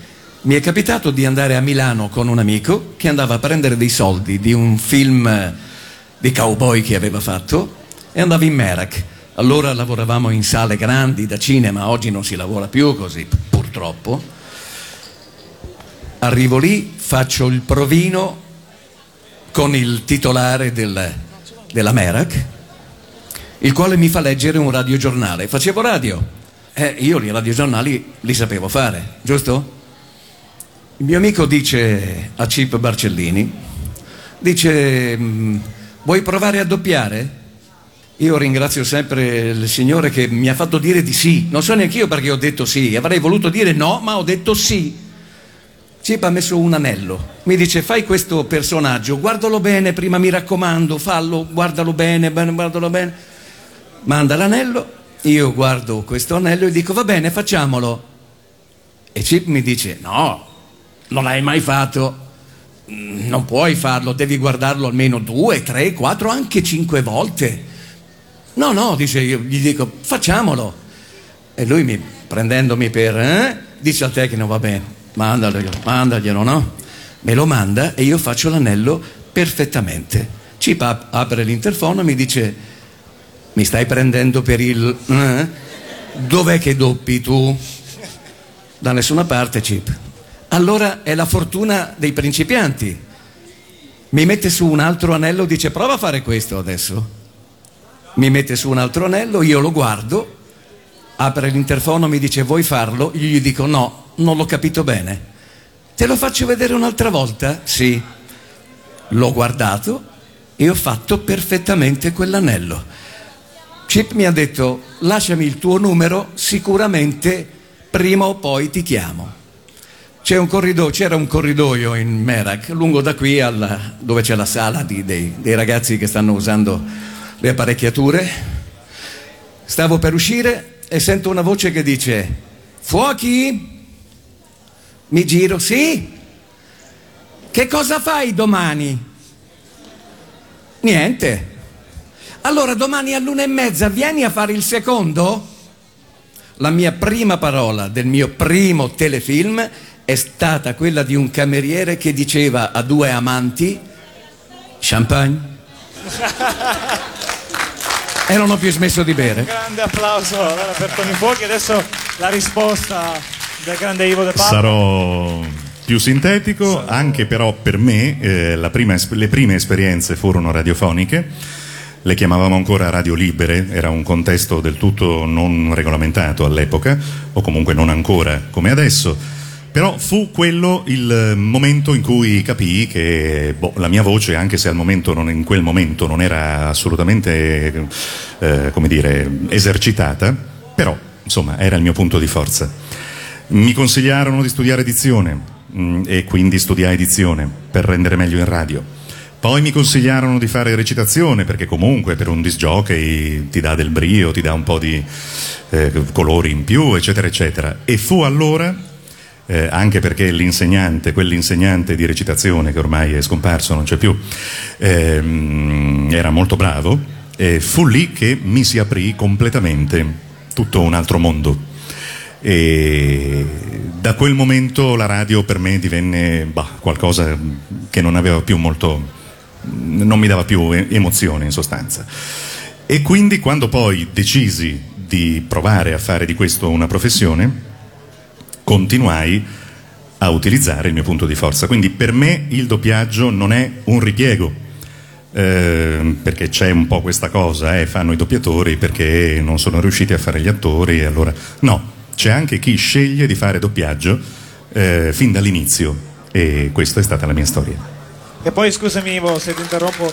Mi è capitato di andare a Milano con un amico che andava a prendere dei soldi di un film eh, di cowboy che aveva fatto e andava in Merak. Allora lavoravamo in sale grandi da cinema, oggi non si lavora più così, purtroppo. Arrivo lì, faccio il provino con il titolare del- della Merak, il quale mi fa leggere un radiogiornale. Facevo radio. Eh, io i radiogiornali li sapevo fare, giusto? Il mio amico dice a Chip Barcellini, dice, "Mm, vuoi provare a doppiare? Io ringrazio sempre il Signore che mi ha fatto dire di sì. Non so neanche io perché ho detto sì, avrei voluto dire no, ma ho detto sì. Chip ha messo un anello. Mi dice fai questo personaggio, guardalo bene prima, mi raccomando, fallo, guardalo bene, bene, guardalo bene. Manda l'anello, io guardo questo anello e dico va bene, facciamolo. E Chip mi dice no, non l'hai mai fatto. Mm, Non puoi farlo, devi guardarlo almeno due, tre, quattro, anche cinque volte. No, no, dice io, gli dico facciamolo. E lui mi, prendendomi per, eh, dice al tecnico va bene, mandaglielo, mandaglielo, no? Me lo manda e io faccio l'anello perfettamente. Chip ap- apre l'interfono e mi dice, mi stai prendendo per il... eh? Dov'è che doppi tu? Da nessuna parte, Chip. Allora è la fortuna dei principianti. Mi mette su un altro anello, dice prova a fare questo adesso. Mi mette su un altro anello, io lo guardo, apre l'interfono, mi dice vuoi farlo? Io gli dico no, non l'ho capito bene. Te lo faccio vedere un'altra volta? Sì. L'ho guardato e ho fatto perfettamente quell'anello. Chip mi ha detto lasciami il tuo numero, sicuramente prima o poi ti chiamo. C'è un corridoio, c'era un corridoio in Merak, lungo da qui alla- dove c'è la sala di- dei, dei ragazzi che stanno usando le apparecchiature. Stavo per uscire e sento una voce che dice: Fuochi? Mi giro, sì. Che cosa fai domani? Niente. Allora domani all'una e mezza vieni a fare il secondo? La mia prima parola del mio primo telefilm è stata quella di un cameriere che diceva a due amanti champagne e non ho più smesso di bere. Grande applauso per Tony Fuochi. Adesso la risposta del grande Ivo De Palma. Sarò più sintetico, anche però per me eh, prima le prime esperienze furono radiofoniche, le chiamavamo ancora radio libere, era un contesto del tutto non regolamentato all'epoca, o comunque non ancora come adesso, però fu quello il momento in cui capii che boh, la mia voce, anche se al momento non- in quel momento non era assolutamente eh, come dire, esercitata, però insomma era il mio punto di forza. Mi consigliarono di studiare edizione mm, e quindi studiai edizione per rendere meglio in radio. Poi mi consigliarono di fare recitazione perché comunque per un disc jockey ti dà del brio, ti dà un po' di eh, colori in più, eccetera, eccetera. E fu allora, eh, anche perché l'insegnante, quell'insegnante di recitazione che ormai è scomparso, non c'è più, ehm, era molto bravo, e fu lì che mi si aprì completamente tutto un altro mondo. E da quel momento la radio per me divenne bah, qualcosa che non aveva più molto non mi dava più emozione in sostanza. E quindi quando poi decisi di provare a fare di questo una professione, continuai a utilizzare il mio punto di forza. Quindi per me il doppiaggio non è un ripiego, eh, perché c'è un po' questa cosa, eh, fanno i doppiatori perché non sono riusciti a fare gli attori, allora no, c'è anche chi sceglie di fare doppiaggio eh, fin dall'inizio e questa è stata la mia storia. E poi scusami Ivo se ti interrompo,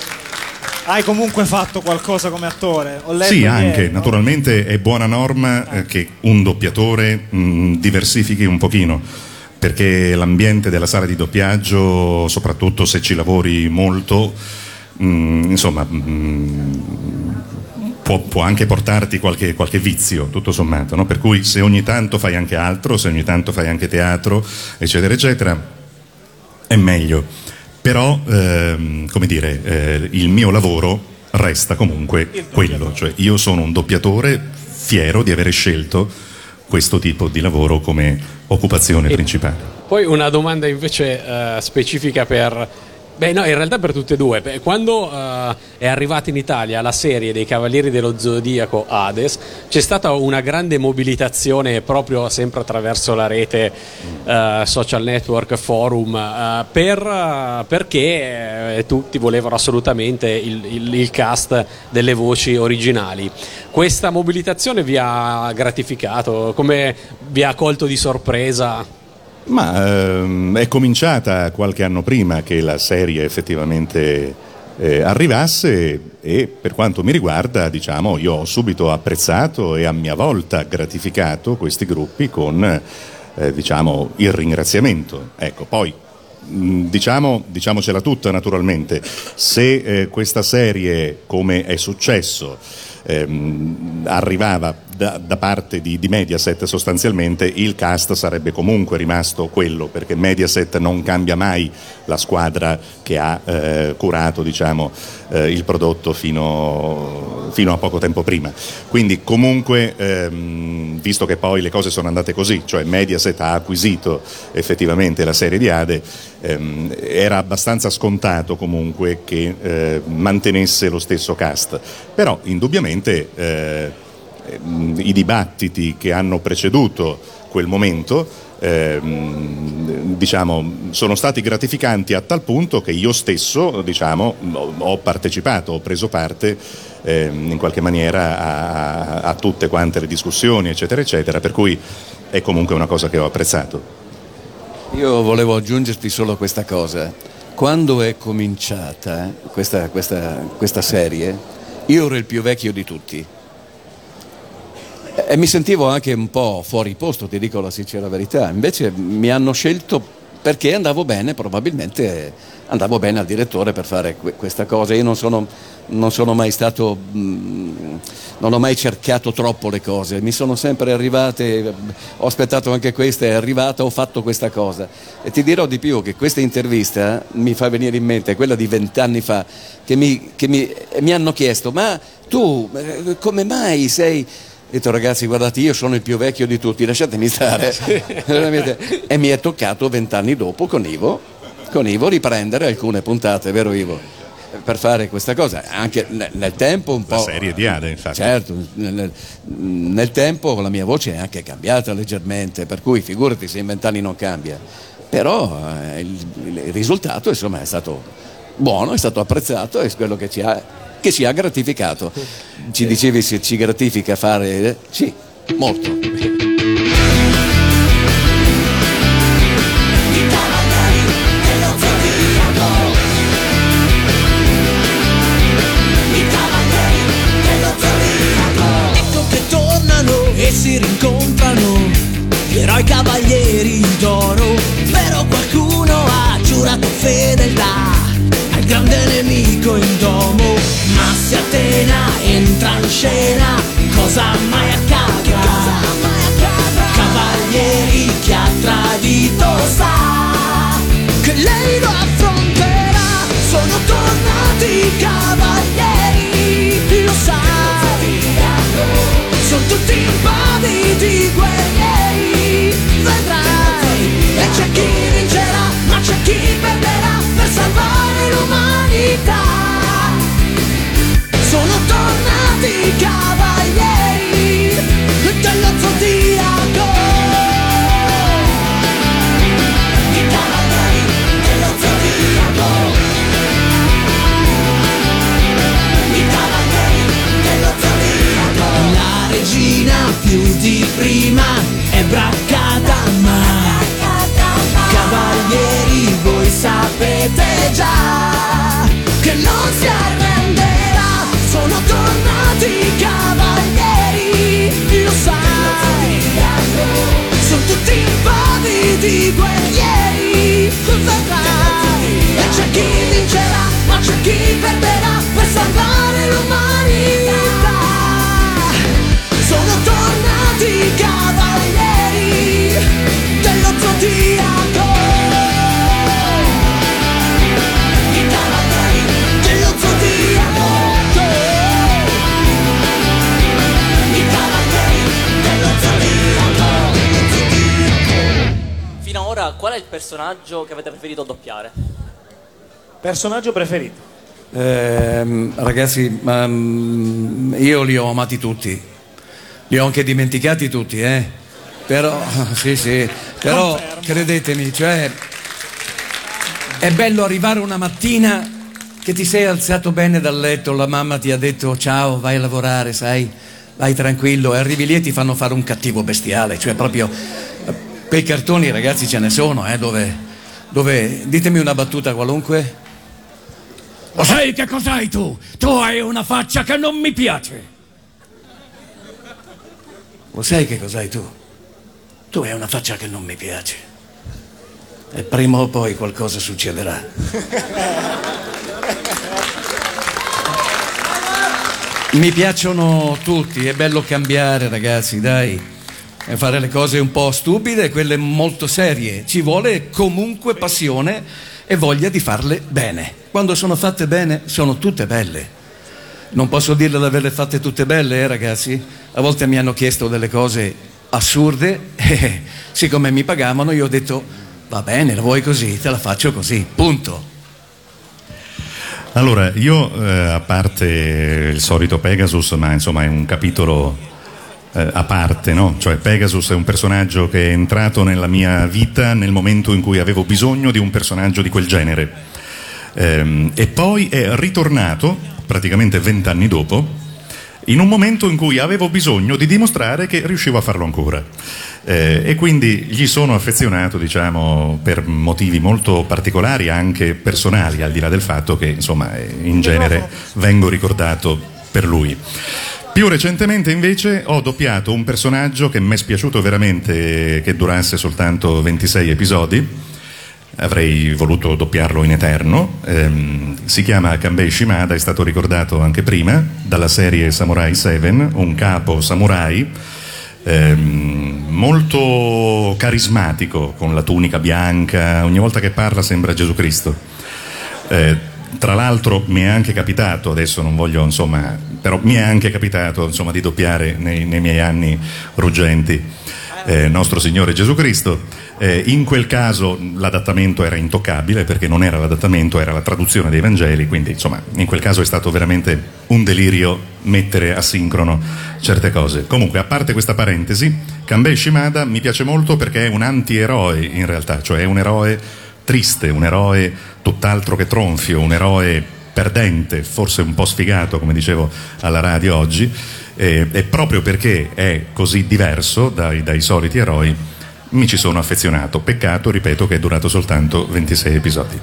hai comunque fatto qualcosa come attore? Sì, ieri, anche, no? naturalmente è buona norma eh, che un doppiatore mh, diversifichi un pochino, perché l'ambiente della sala di doppiaggio, soprattutto se ci lavori molto, mh, insomma, mh, può, può anche portarti qualche, qualche vizio, tutto sommato, no? per cui se ogni tanto fai anche altro, se ogni tanto fai anche teatro, eccetera, eccetera, è meglio. Però, ehm, come dire, eh, il mio lavoro resta comunque quello, cioè io sono un doppiatore fiero di avere scelto questo tipo di lavoro come occupazione principale. Poi una domanda invece eh, specifica per... Beh no, in realtà per tutte e due. Quando eh, è arrivata in Italia la serie dei Cavalieri dello Zodiaco Hades, c'è stata una grande mobilitazione proprio sempre attraverso la rete, eh, social network, forum, eh, per, perché tutti volevano assolutamente il, il- il cast delle voci originali. Questa mobilitazione vi ha gratificato? Come vi ha colto di sorpresa? Ma ehm, è cominciata qualche anno prima che la serie effettivamente eh, arrivasse e per quanto mi riguarda, diciamo, io ho subito apprezzato e a mia volta gratificato questi gruppi con eh, diciamo, il ringraziamento. Ecco, poi mh, diciamo, diciamocela tutta naturalmente, se eh, questa serie, come è successo, ehm, arrivava da, da parte di, di Mediaset sostanzialmente, il cast sarebbe comunque rimasto quello, perché Mediaset non cambia mai la squadra che ha eh, curato diciamo, eh, il prodotto fino, fino a poco tempo prima. Quindi comunque, ehm, visto che poi le cose sono andate così, cioè Mediaset ha acquisito effettivamente la serie di Ade, ehm, era abbastanza scontato comunque che eh, mantenesse lo stesso cast. Però indubbiamente eh, ehm, i dibattiti che hanno preceduto quel momento ehm, diciamo, sono stati gratificanti a tal punto che io stesso diciamo, ho- partecipato, ho preso parte ehm, in qualche maniera a, a tutte quante le discussioni, eccetera, eccetera, per cui è comunque una cosa che ho apprezzato. Io volevo aggiungerti solo questa cosa. Quando è cominciata questa, questa- questa serie, io ero il più vecchio di tutti. E mi sentivo anche un po' fuori posto, ti dico la sincera verità. Invece mi hanno scelto perché andavo bene, probabilmente andavo bene al direttore per fare que- questa cosa. Io non sono, non sono mai stato, mm, non ho mai cercato troppo le cose, mi sono sempre arrivate, ho aspettato anche questa, è arrivata, ho fatto questa cosa. E ti dirò di più che questa intervista mi fa venire in mente quella di vent'anni fa, che mi, che mi- mi hanno chiesto, ma tu eh, come mai sei... Ho detto ragazzi guardate io sono il più vecchio di tutti, lasciatemi stare. E mi è toccato vent'anni dopo con Ivo, con Ivo riprendere alcune puntate, vero Ivo? Per fare questa cosa, anche nel, tempo un po'... La serie di Ade, infatti. Certo, nel, nel- tempo la mia voce è anche cambiata leggermente, per cui figurati se in vent'anni non cambia. però eh, il, il risultato insomma, è stato buono, è stato apprezzato e è quello che ci ha, che ci ha gratificato. Ci dicevi se ci gratifica fare... Sì, molto. Di prima è braccata ma Cavalieri voi sapete già che non si arrenderà. Sono tornati cavalieri, lo sai. Sono tutti impavidi guerrieri, vedrai. E c'è chi vincerà, ma c'è chi perderà per salvare l'umanità qual è il personaggio che avete preferito doppiare? Personaggio preferito? Ehm, ragazzi, ma, mm, io li ho amati tutti, li ho anche dimenticati tutti, eh? Però, sì, sì, però credetemi, cioè, è bello arrivare una mattina che ti sei alzato bene dal letto, la mamma ti ha detto ciao, vai a lavorare, sai, vai tranquillo, e arrivi lì e ti fanno fare un cattivo bestiale, cioè proprio, quei cartoni ragazzi ce ne sono, eh, dove, dove, ditemi una battuta qualunque. Lo sai che cos'hai tu? Tu hai una faccia che non mi piace. Lo sai che cos'hai tu? Tu hai una faccia che non mi piace. E prima o poi qualcosa succederà. Mi piacciono tutti, è bello cambiare ragazzi, dai. E fare le cose un po' stupide quelle molto serie. Ci vuole comunque passione e voglia di farle bene. Quando sono fatte bene, sono tutte belle. Non posso dirle di averle fatte tutte belle, eh, ragazzi? A volte mi hanno chiesto delle cose assurde e siccome mi pagavano io ho detto va bene, la vuoi così, te la faccio così, punto. Allora, io eh, a parte il solito Pegasus, ma insomma è un capitolo eh, a parte, no? Cioè Pegasus è un personaggio che è entrato nella mia vita nel momento in cui avevo bisogno di un personaggio di quel genere. Ehm, e poi è ritornato, praticamente vent'anni dopo, in un momento in cui avevo bisogno di dimostrare che riuscivo a farlo ancora. Eh, e quindi gli sono affezionato, diciamo, per motivi molto particolari, anche personali, al di là del fatto che, insomma, eh, in genere vengo ricordato per lui. Più recentemente invece ho doppiato un personaggio che mi è spiaciuto veramente che durasse soltanto 26 episodi, avrei voluto doppiarlo in eterno, Ehm, si chiama Kanbei Shimada, è stato ricordato anche prima, dalla serie Samurai 7, un capo samurai ehm, molto carismatico, con la tunica bianca, ogni volta che parla sembra Gesù Cristo. Eh, tra l'altro mi è anche capitato, adesso non voglio insomma, però mi è anche capitato insomma di doppiare nei, nei miei anni ruggenti eh, nostro Signore Gesù Cristo. Eh, in quel caso l'adattamento era intoccabile perché non era l'adattamento, era la traduzione dei Vangeli, quindi insomma in quel caso è stato veramente un delirio mettere a sincrono certe cose. Comunque, a parte questa parentesi, Kanbei Shimada mi piace molto perché è un antieroe in realtà, cioè è un eroe triste, un eroe tutt'altro che tronfio, un eroe perdente, forse un po' sfigato, come dicevo alla radio oggi, e, e proprio perché è così diverso dai, dai soliti eroi, mi ci sono affezionato. Peccato, ripeto, che è durato soltanto 26 episodi.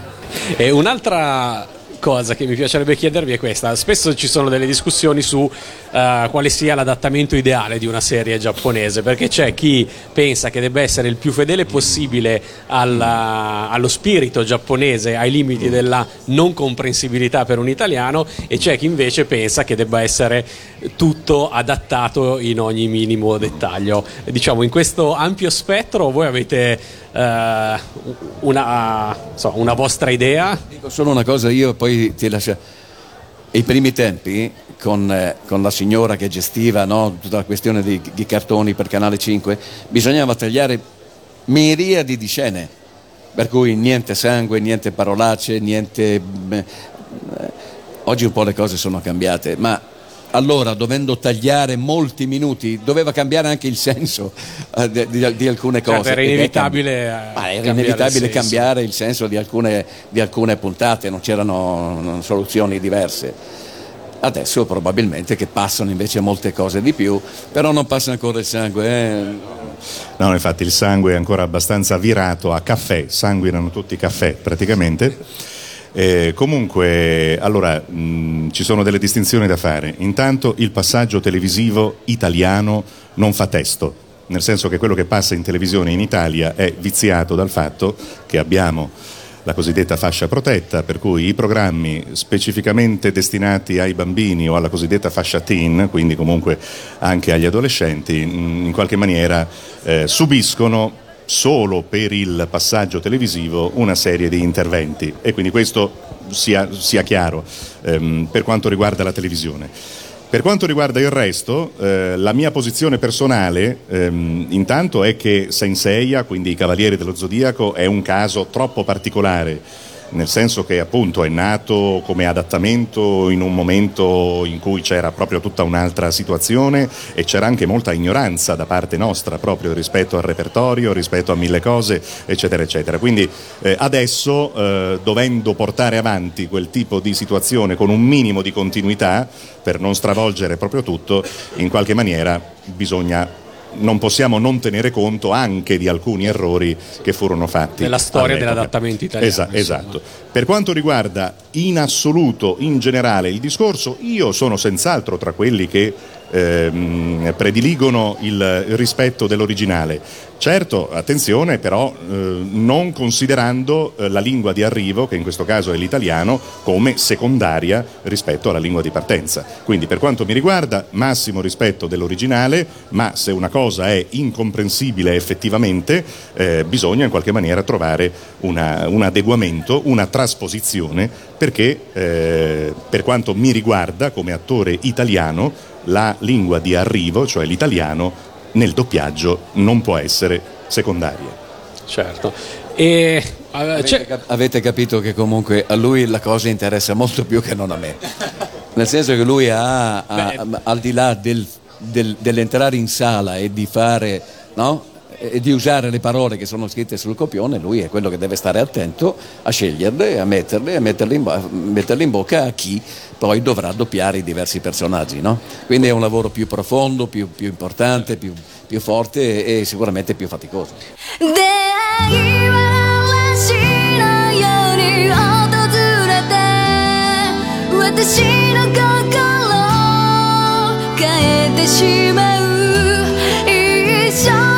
E un'altra cosa che mi piacerebbe chiedervi è questa. Spesso ci sono delle discussioni su eh, quale sia l'adattamento ideale di una serie giapponese, perché c'è chi pensa che debba essere il più fedele possibile alla- allo spirito giapponese, ai limiti della non comprensibilità per un italiano, e c'è chi invece pensa che debba essere tutto adattato in ogni minimo dettaglio. Diciamo, in questo ampio spettro voi avete eh, una, so, una vostra idea? Dico solo una cosa, io poi ti lascio. I primi tempi, con, eh, con la signora che gestiva no, tutta la questione di, di cartoni per Canale 5, bisognava tagliare miriadi di scene, per cui niente sangue, niente parolacce, niente... eh, oggi un po' le cose sono cambiate, ma allora dovendo tagliare molti minuti doveva cambiare anche il senso eh, di, di- di alcune cose. Certo, era inevitabile, cambi- eh, Ma era cambiare inevitabile il senso. cambiare il senso di alcune, di alcune puntate, non c'erano non- soluzioni diverse. Adesso probabilmente che passano invece molte cose di più, però non passa ancora il sangue. eh. No, infatti il sangue è ancora abbastanza virato a caffè, sanguinano tutti i caffè praticamente. Eh, comunque, allora, mh, ci sono delle distinzioni da fare. Intanto il passaggio televisivo italiano non fa testo, nel senso che quello che passa in televisione in Italia è viziato dal fatto che abbiamo la cosiddetta fascia protetta, per cui i programmi specificamente destinati ai bambini o alla cosiddetta fascia teen, quindi comunque anche agli adolescenti, mh, in qualche maniera eh, subiscono solo per il passaggio televisivo una serie di interventi e quindi questo sia, sia chiaro ehm, per quanto riguarda la televisione. Per quanto riguarda il resto, eh, la mia posizione personale ehm, intanto è che Senseiya, quindi i Cavalieri dello Zodiaco, è un caso troppo particolare, nel senso che appunto è nato come adattamento in un momento in cui c'era proprio tutta un'altra situazione e c'era anche molta ignoranza da parte nostra proprio rispetto al repertorio, rispetto a mille cose, eccetera, eccetera. Quindi eh, adesso, eh, dovendo portare avanti quel tipo di situazione con un minimo di continuità, per non stravolgere proprio tutto, in qualche maniera bisogna non possiamo non tenere conto anche di alcuni errori che furono fatti. Nella storia all'epoca. dell'adattamento italiano, Esa- esatto. Per quanto riguarda in assoluto, in generale, il discorso, io sono senz'altro tra quelli che ehm, prediligono il rispetto dell'originale. Certo, attenzione però, eh, non considerando eh, la lingua di arrivo, che in questo caso è l'italiano, come secondaria rispetto alla lingua di partenza. Quindi per quanto mi riguarda, massimo rispetto dell'originale, ma se una cosa è incomprensibile effettivamente, eh, bisogna in qualche maniera trovare una- un adeguamento, una trasposizione, perché eh, per quanto mi riguarda come attore italiano, la lingua di arrivo, cioè l'italiano, nel doppiaggio non può essere secondaria. Certo. E Avete, cap- avete capito che comunque a lui la cosa interessa molto più che non a me. Nel senso che lui ha, ha- al di là del- del- dell'entrare in sala e di fare, no? E di usare le parole che sono scritte sul copione, lui è quello che deve stare attento a sceglierle, a metterle, a metterle in, bo- a metterle in bocca a chi poi dovrà doppiare i diversi personaggi. No? Quindi è un lavoro più profondo, più, più importante, più, più forte e sicuramente più faticoso. 出会いは嵐のように訪れて私の心を変えてしまう一緒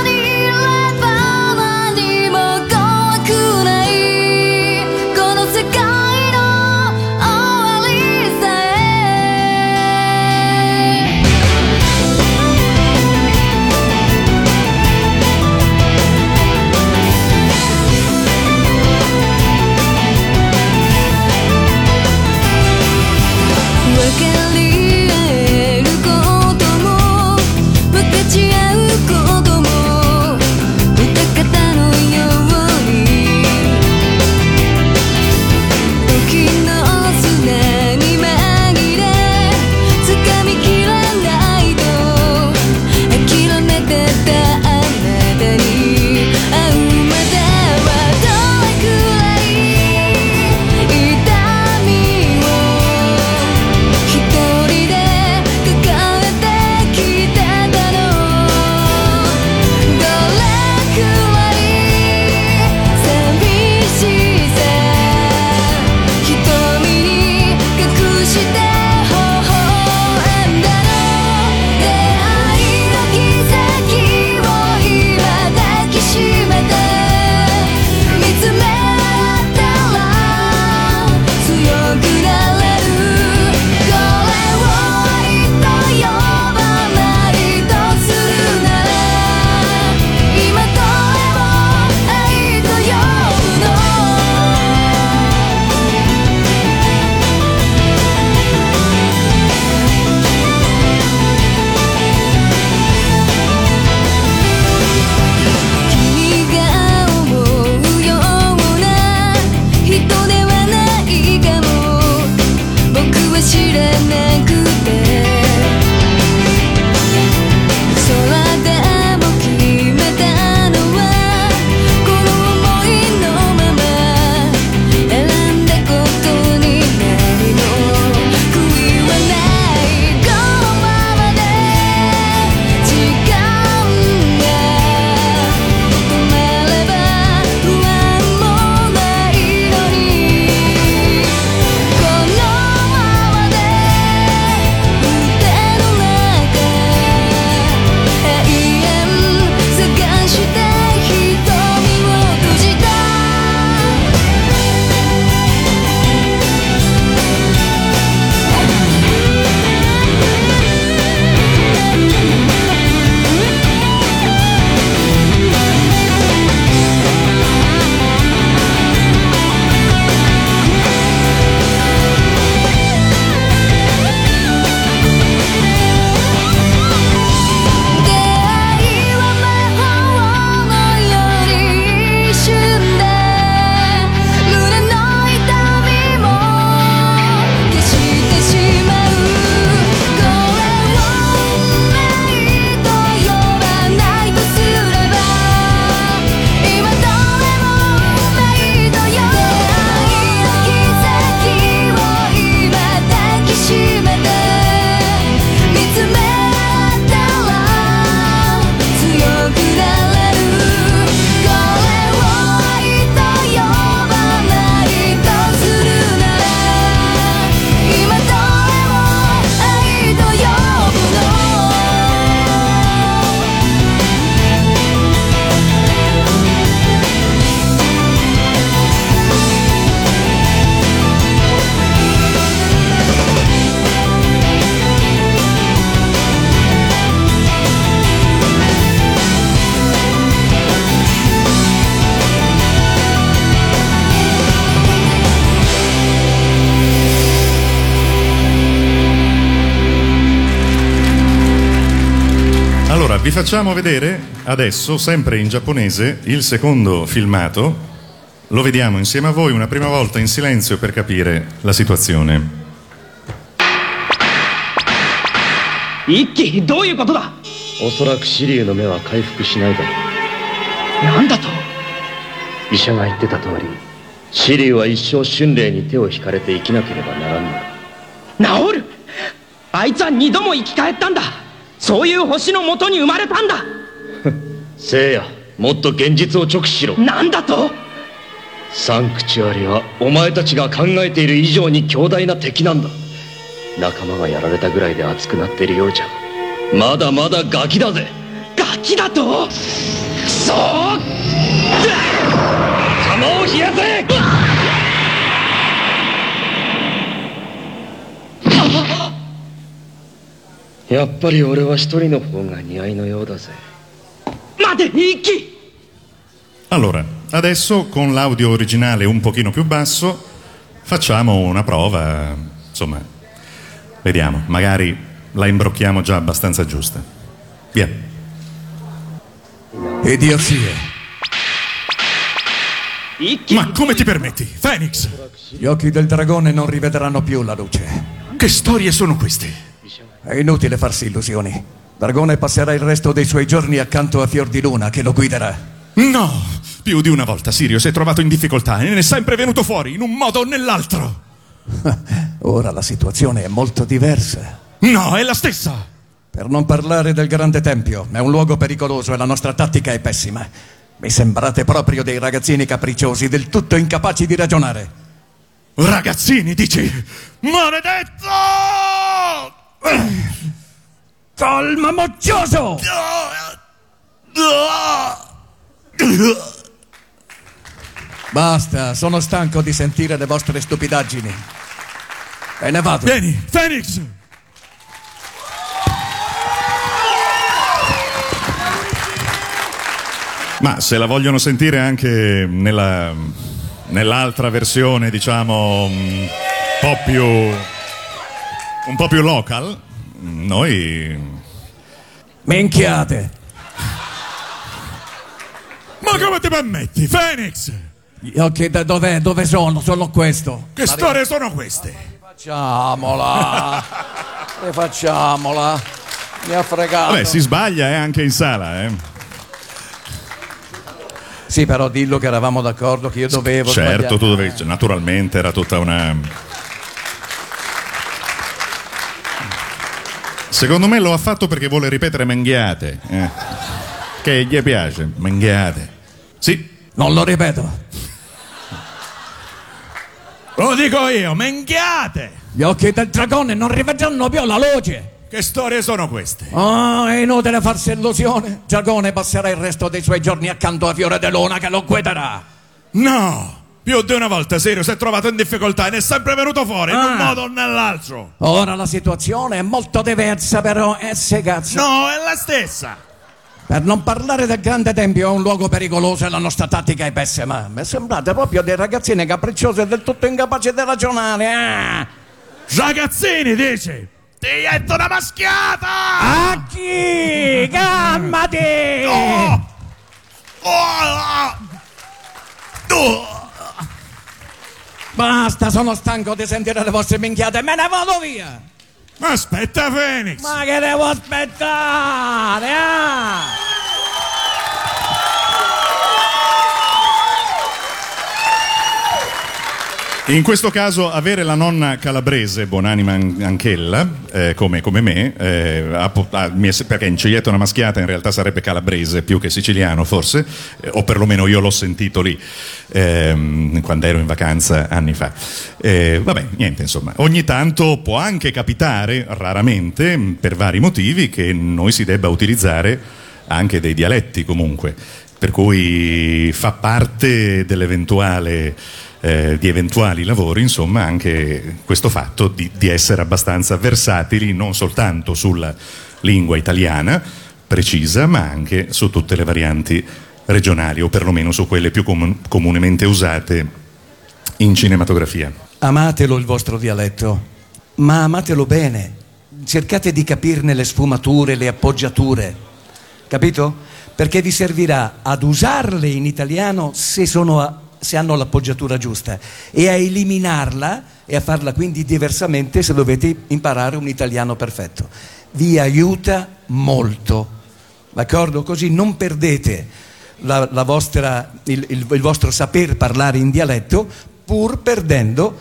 facciamo vedere adesso, sempre in giapponese, il secondo filmato. Lo vediamo insieme a voi una prima volta in silenzio per capire la situazione. 一気どういうことだおそらく紫龍の目は回復しないだろうなんだと医者が言ってた通り紫龍は一生春霊に手を引かれて生きなければならんのだ治るあいつは二度も生き返ったんだ そういう星の元に生まれたんだ。せいやもっと現実を直視しろ。なんだと？サンクチュアリはお前たちが考えている以上に強大な敵なんだ。仲間がやられたぐらいで熱くなっているようじゃ。まだまだガキだぜ。ガキだと？くそー弾を冷やせやっぱり俺は一人の方が似合いのようだぜ待て一気 Allora, adesso con l'audio originale un pochino più basso facciamo una prova, insomma, vediamo, magari la imbrocchiamo già abbastanza giusta. Via. Idiozie. Ma come ti permetti? Phoenix! Gli occhi del dragone non rivedranno più la luce. Che storie sono queste? È inutile farsi illusioni. Dragone passerà il resto dei suoi giorni accanto a Fior di Luna che lo guiderà. No! Più di una volta Sirio si è trovato in difficoltà e ne è sempre venuto fuori, in un modo o nell'altro. Ora la situazione è molto diversa. No, è la stessa! Per non parlare del grande tempio, è un luogo pericoloso e la nostra tattica è pessima. Mi sembrate proprio dei ragazzini capricciosi, del tutto incapaci di ragionare. Ragazzini, dici? Maledetto! Calma, moccioso! Basta, sono stanco di sentire le vostre stupidaggini. E ne vado. Vieni, Phoenix! Ma se la vogliono sentire anche nella, nell'altra versione, diciamo, un po' più, un po' più local, noi... Minchiate! Ma come ti permetti, Phoenix? Occhi da dov'è? Dove sono? Sono questo. Che storie sono queste? Facciamola! Rifacciamola! Mi ha fregato. Vabbè, si sbaglia eh, anche in sala, eh. Sì, però dillo che eravamo d'accordo che io dovevo Certo, sbagliare. tu dovevi, naturalmente era tutta una... Secondo me lo ha fatto perché vuole ripetere menghiate, eh. che gli piace, menghiate. Sì. Non lo ripeto. Lo dico io, menghiate! Gli occhi del dragone non rivedranno più la luce. Che storie sono queste? Oh, è inutile farsi illusione. Dragone passerà il resto dei suoi giorni accanto a Fiore de Luna che lo guiderà. No! Più di una volta Sirio si è trovato in difficoltà e ne è sempre venuto fuori, in un Ah. modo o nell'altro. Ora la situazione è molto diversa, però, eh, se cazzo. No, è la stessa. Per non parlare del grande tempio, è un luogo pericoloso e la nostra tattica è pessima. Mi sembrate proprio dei ragazzini capricciosi e del tutto incapaci di ragionare. Ah. Ragazzini, dici? Ti getto una maschiata! A chi? Calmati! No! Oh! Oh! Basta, sono stanco di sentire le vostre minchiate, me ne vado via! Ma aspetta, Phoenix! Ma che devo aspettare? ah? In questo caso avere la nonna calabrese, buonanima an- anch'ella, eh, come, come me, eh, ha ha- perché in Ceglietta una maschiata in realtà sarebbe calabrese più che siciliano forse, eh, o perlomeno io l'ho sentito lì ehm, quando ero in vacanza anni fa. Eh, vabbè, niente insomma, ogni tanto può anche capitare, raramente, per vari motivi, che noi si debba utilizzare anche dei dialetti comunque, per cui fa parte dell'eventuale eh, di eventuali lavori, insomma, anche questo fatto di, di essere abbastanza versatili non soltanto sulla lingua italiana precisa, ma anche su tutte le varianti regionali o perlomeno su quelle più comun- comunemente usate in cinematografia. Amatelo il vostro dialetto, ma amatelo bene. Cercate di capirne le sfumature, le appoggiature. capito? Perché vi servirà ad usarle in italiano se, sono a- se hanno l'appoggiatura giusta e a eliminarla e a farla quindi diversamente se dovete imparare un italiano perfetto. Vi aiuta molto, d'accordo? Così non perdete la- la vostra- il- il- il vostro saper parlare in dialetto pur perdendo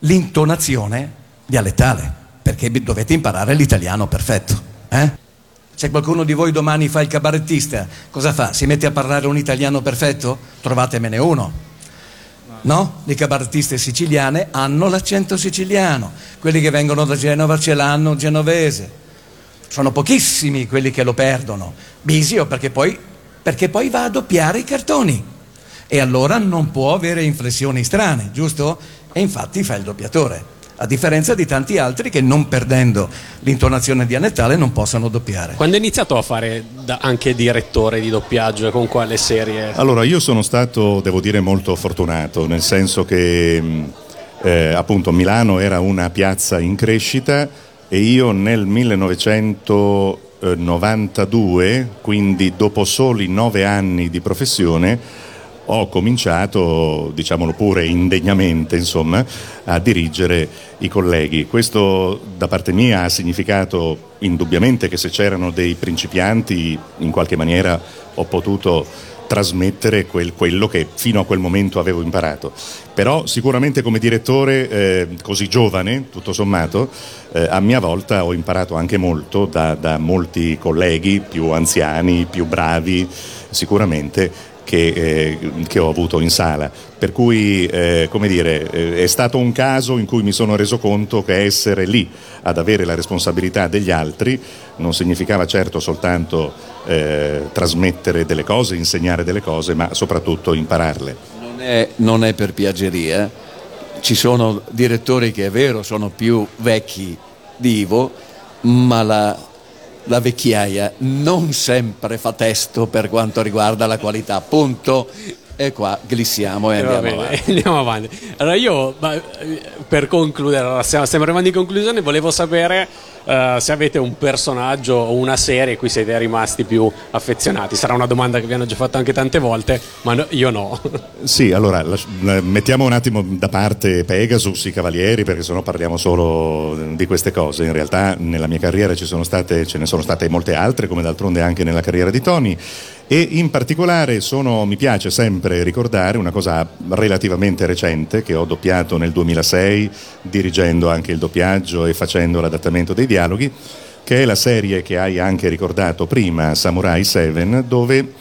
l'intonazione dialettale, perché dovete imparare l'italiano perfetto. eh? Se qualcuno di voi domani fa il cabarettista, cosa fa? Si mette a parlare un italiano perfetto? Trovatemene uno. No? Le cabarettiste siciliane hanno l'accento siciliano, quelli che vengono da Genova ce l'hanno genovese. Sono pochissimi quelli che lo perdono. Bisio perché poi, perché poi va a doppiare i cartoni e allora non può avere inflessioni strane, giusto? E infatti fa il doppiatore, a differenza di tanti altri che non perdendo l'intonazione dialettale non possono doppiare. Quando hai iniziato a fare da- anche direttore di doppiaggio e con quale serie? Allora, io sono stato, devo dire, molto fortunato, nel senso che mh, eh, appunto Milano era una piazza in crescita e io nel 1992, quindi dopo soli nove anni di professione, ho cominciato, diciamolo pure indegnamente, insomma, a dirigere i colleghi. Questo da parte mia ha significato indubbiamente che se c'erano dei principianti, in qualche maniera ho potuto trasmettere quel- quello che fino a quel momento avevo imparato. Però sicuramente come direttore eh, così giovane, tutto sommato, eh, a mia volta ho imparato anche molto da, da molti colleghi più anziani, più bravi, sicuramente. Che, eh, che ho avuto in sala. Per cui, eh, come dire, eh, è stato un caso in cui mi sono reso conto che essere lì ad avere la responsabilità degli altri non significava certo soltanto eh, trasmettere delle cose, insegnare delle cose, ma soprattutto impararle. Non è, non è per piaggeria, ci sono direttori che è vero sono più vecchi di Ivo, ma la, la vecchiaia non sempre fa testo per quanto riguarda la qualità. Punto. E qua glissiamo e Eh, andiamo bene, avanti. andiamo avanti. Allora io, eh, per concludere, stiamo, stiamo arrivando in conclusione, volevo sapere eh, se avete un personaggio o una serie a cui siete rimasti più affezionati. Sarà una domanda che vi hanno già fatto anche tante volte, ma no- io no. Sì, allora mettiamo un attimo da parte Pegasus, i Cavalieri, perché sennò parliamo solo di queste cose. In realtà nella mia carriera ci sono state, ce ne sono state molte altre, come d'altronde anche nella carriera di Tony. E in particolare sono- mi piace sempre ricordare una cosa relativamente recente che ho doppiato nel 2006, dirigendo anche il doppiaggio e facendo l'adattamento dei dialoghi, che è la serie che hai anche ricordato prima, Samurai 7, dove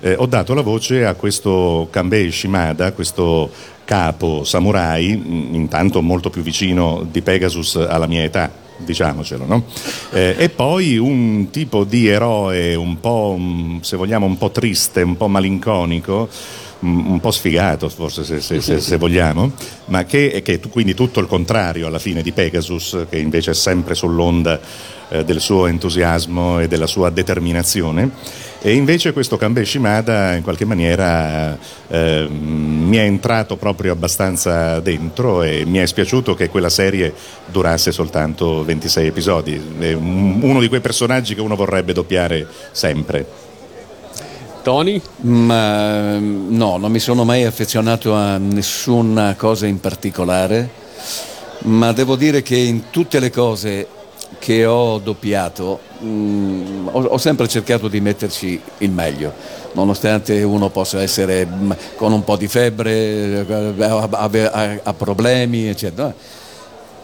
eh, ho dato la voce a questo Kanbei Shimada, questo capo samurai, intanto molto più vicino di Pegasus alla mia età, diciamocelo, no? Eh, e poi un tipo di eroe un po', se vogliamo, un po' triste, un po' malinconico, un po' sfigato forse se, se- se- se vogliamo, ma che, tu- quindi tutto il contrario alla fine di Pegasus, che invece è sempre sull'onda eh, del suo entusiasmo e della sua determinazione. E invece questo Kanbei Shimada in qualche maniera eh, mi è entrato proprio abbastanza dentro e mi è spiaciuto che quella serie durasse soltanto 26 episodi. È un- uno di quei personaggi che uno vorrebbe doppiare sempre. Tony? Ma mm, no, non mi sono mai affezionato a nessuna cosa in particolare, ma devo dire che in tutte le cose che ho doppiato mm, ho, ho sempre cercato di metterci il meglio, nonostante uno possa essere mm, con un po' di febbre, eh, ha- ha problemi, eccetera.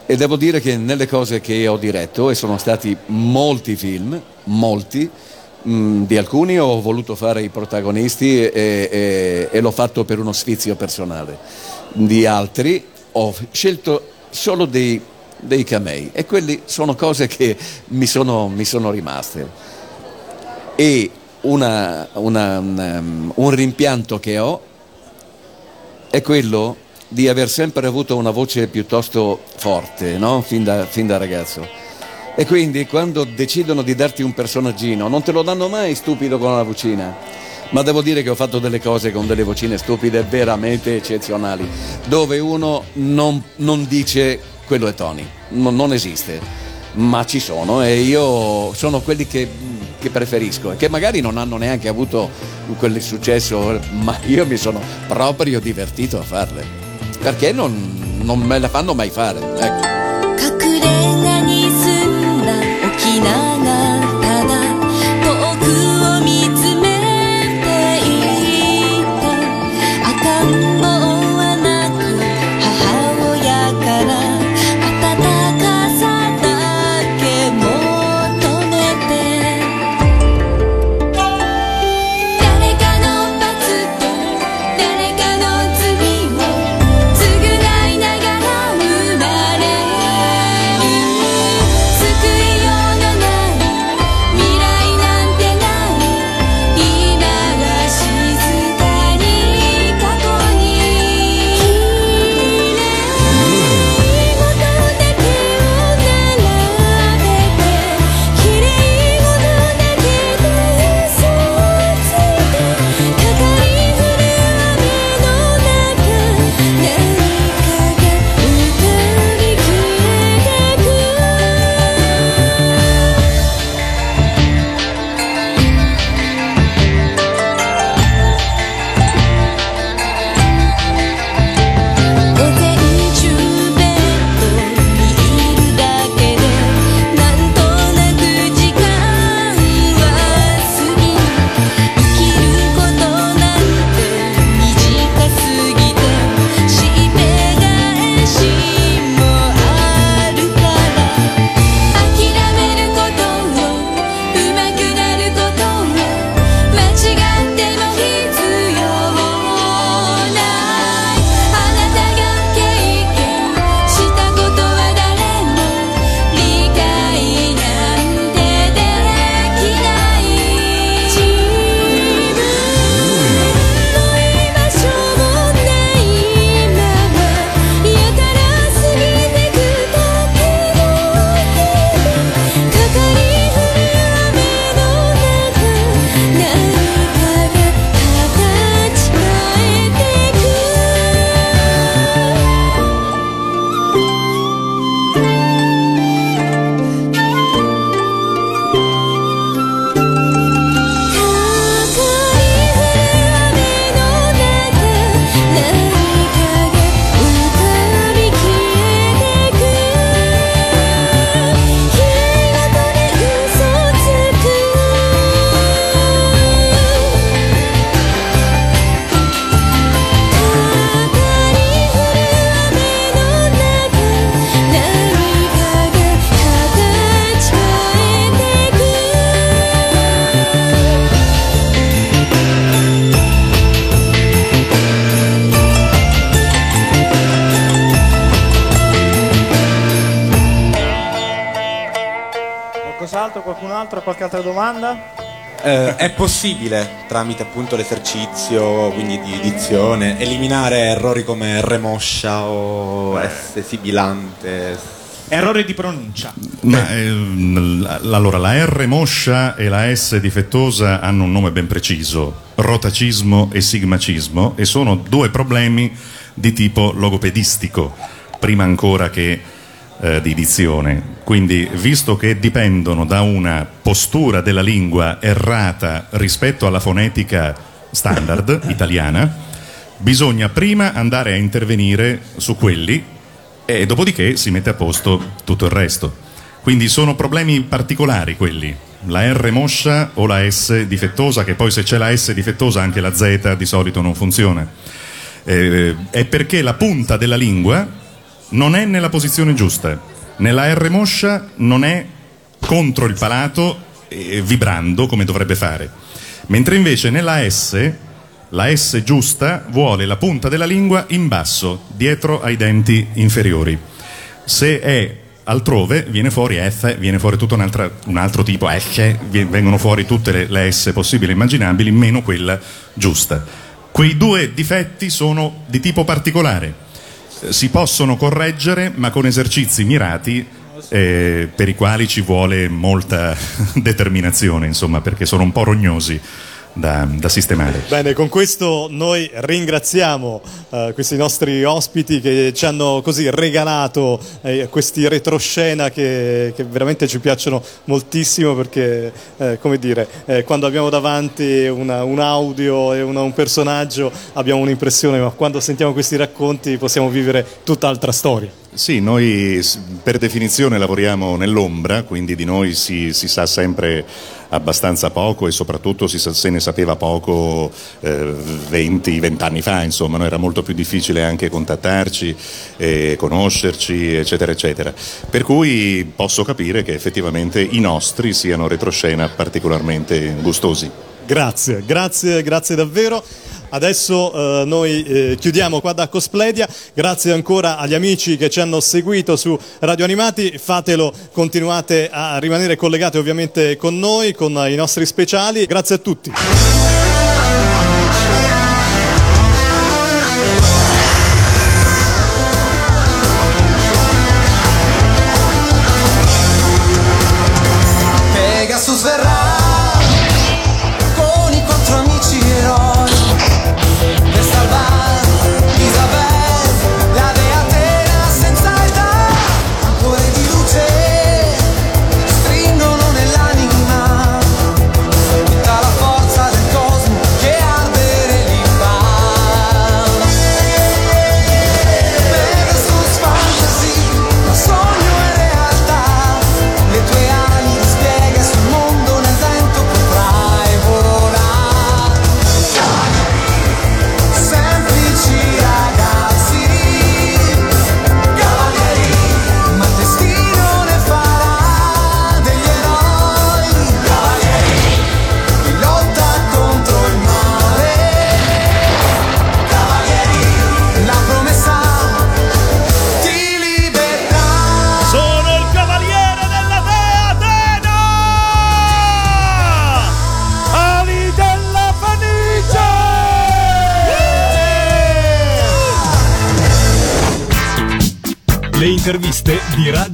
E devo dire che nelle cose che ho diretto, e sono stati molti film, molti, mh, di alcuni ho voluto fare i protagonisti e, e- e l'ho fatto per uno sfizio personale, di altri ho scelto solo dei, dei camei e quelli sono cose che mi sono, mi sono rimaste. E una- una- un, un rimpianto che ho è quello di aver sempre avuto una voce piuttosto forte, no? fin, da, fin da ragazzo. E quindi quando decidono di darti un personaggino, non te lo danno mai stupido con la vocina. Ma devo dire che ho fatto delle cose con delle vocine stupide veramente eccezionali, dove uno non, non dice quello è Tony, non, non esiste, ma ci sono e io sono quelli che che preferisco e che magari non hanno neanche avuto quel successo, ma io mi sono proprio divertito a farle. Perché non, non me la fanno mai fare. Ecco. な possibile, tramite appunto l'esercizio, quindi di edizione, eliminare errori come R moscia o S sibilante? Errore di pronuncia. Ma, l- allora, la R moscia e la S difettosa hanno un nome ben preciso, rotacismo e sigmacismo, e sono due problemi di tipo logopedistico, prima ancora che eh, di dizione. Quindi, visto che dipendono da una postura della lingua errata rispetto alla fonetica standard italiana, bisogna prima andare a intervenire su quelli e dopodiché si mette a posto tutto il resto. Quindi sono problemi particolari quelli. La R moscia o la S difettosa, che poi se c'è la S difettosa anche la Z di solito non funziona. Eh, è perché la punta della lingua non è nella posizione giusta. Nella R moscia non è contro il palato eh, vibrando come dovrebbe fare. Mentre invece nella S la S giusta vuole la punta della lingua in basso, dietro ai denti inferiori. Se è altrove viene fuori F, viene fuori tutto un altro tipo F, vengono fuori tutte le, le S possibili e immaginabili, meno quella giusta. Quei due difetti sono di tipo particolare. Si possono correggere, ma con esercizi mirati eh, per i quali ci vuole molta determinazione, insomma, perché sono un po' rognosi da, da sistemare. Bene, con questo noi ringraziamo eh, questi nostri ospiti che ci hanno così regalato eh, questi retroscena che, che veramente ci piacciono moltissimo perché, eh, come dire, eh, quando abbiamo davanti una- un audio e una- un personaggio abbiamo un'impressione, ma quando sentiamo questi racconti possiamo vivere tutt'altra storia. Sì, noi per definizione lavoriamo nell'ombra, quindi di noi si, si sa sempre abbastanza poco e soprattutto si se ne sapeva poco eh, 20-20 anni fa, insomma, no? era molto più difficile anche contattarci, eh, conoscerci, eccetera, eccetera. Per cui posso capire che effettivamente i nostri siano retroscena particolarmente gustosi. Grazie, grazie, grazie davvero. Adesso eh, noi eh, chiudiamo qua da Cospledia, grazie ancora agli amici che ci hanno seguito su Radio Animati, fatelo, continuate a rimanere collegati ovviamente con noi, con i nostri speciali, grazie a tutti. Le interviste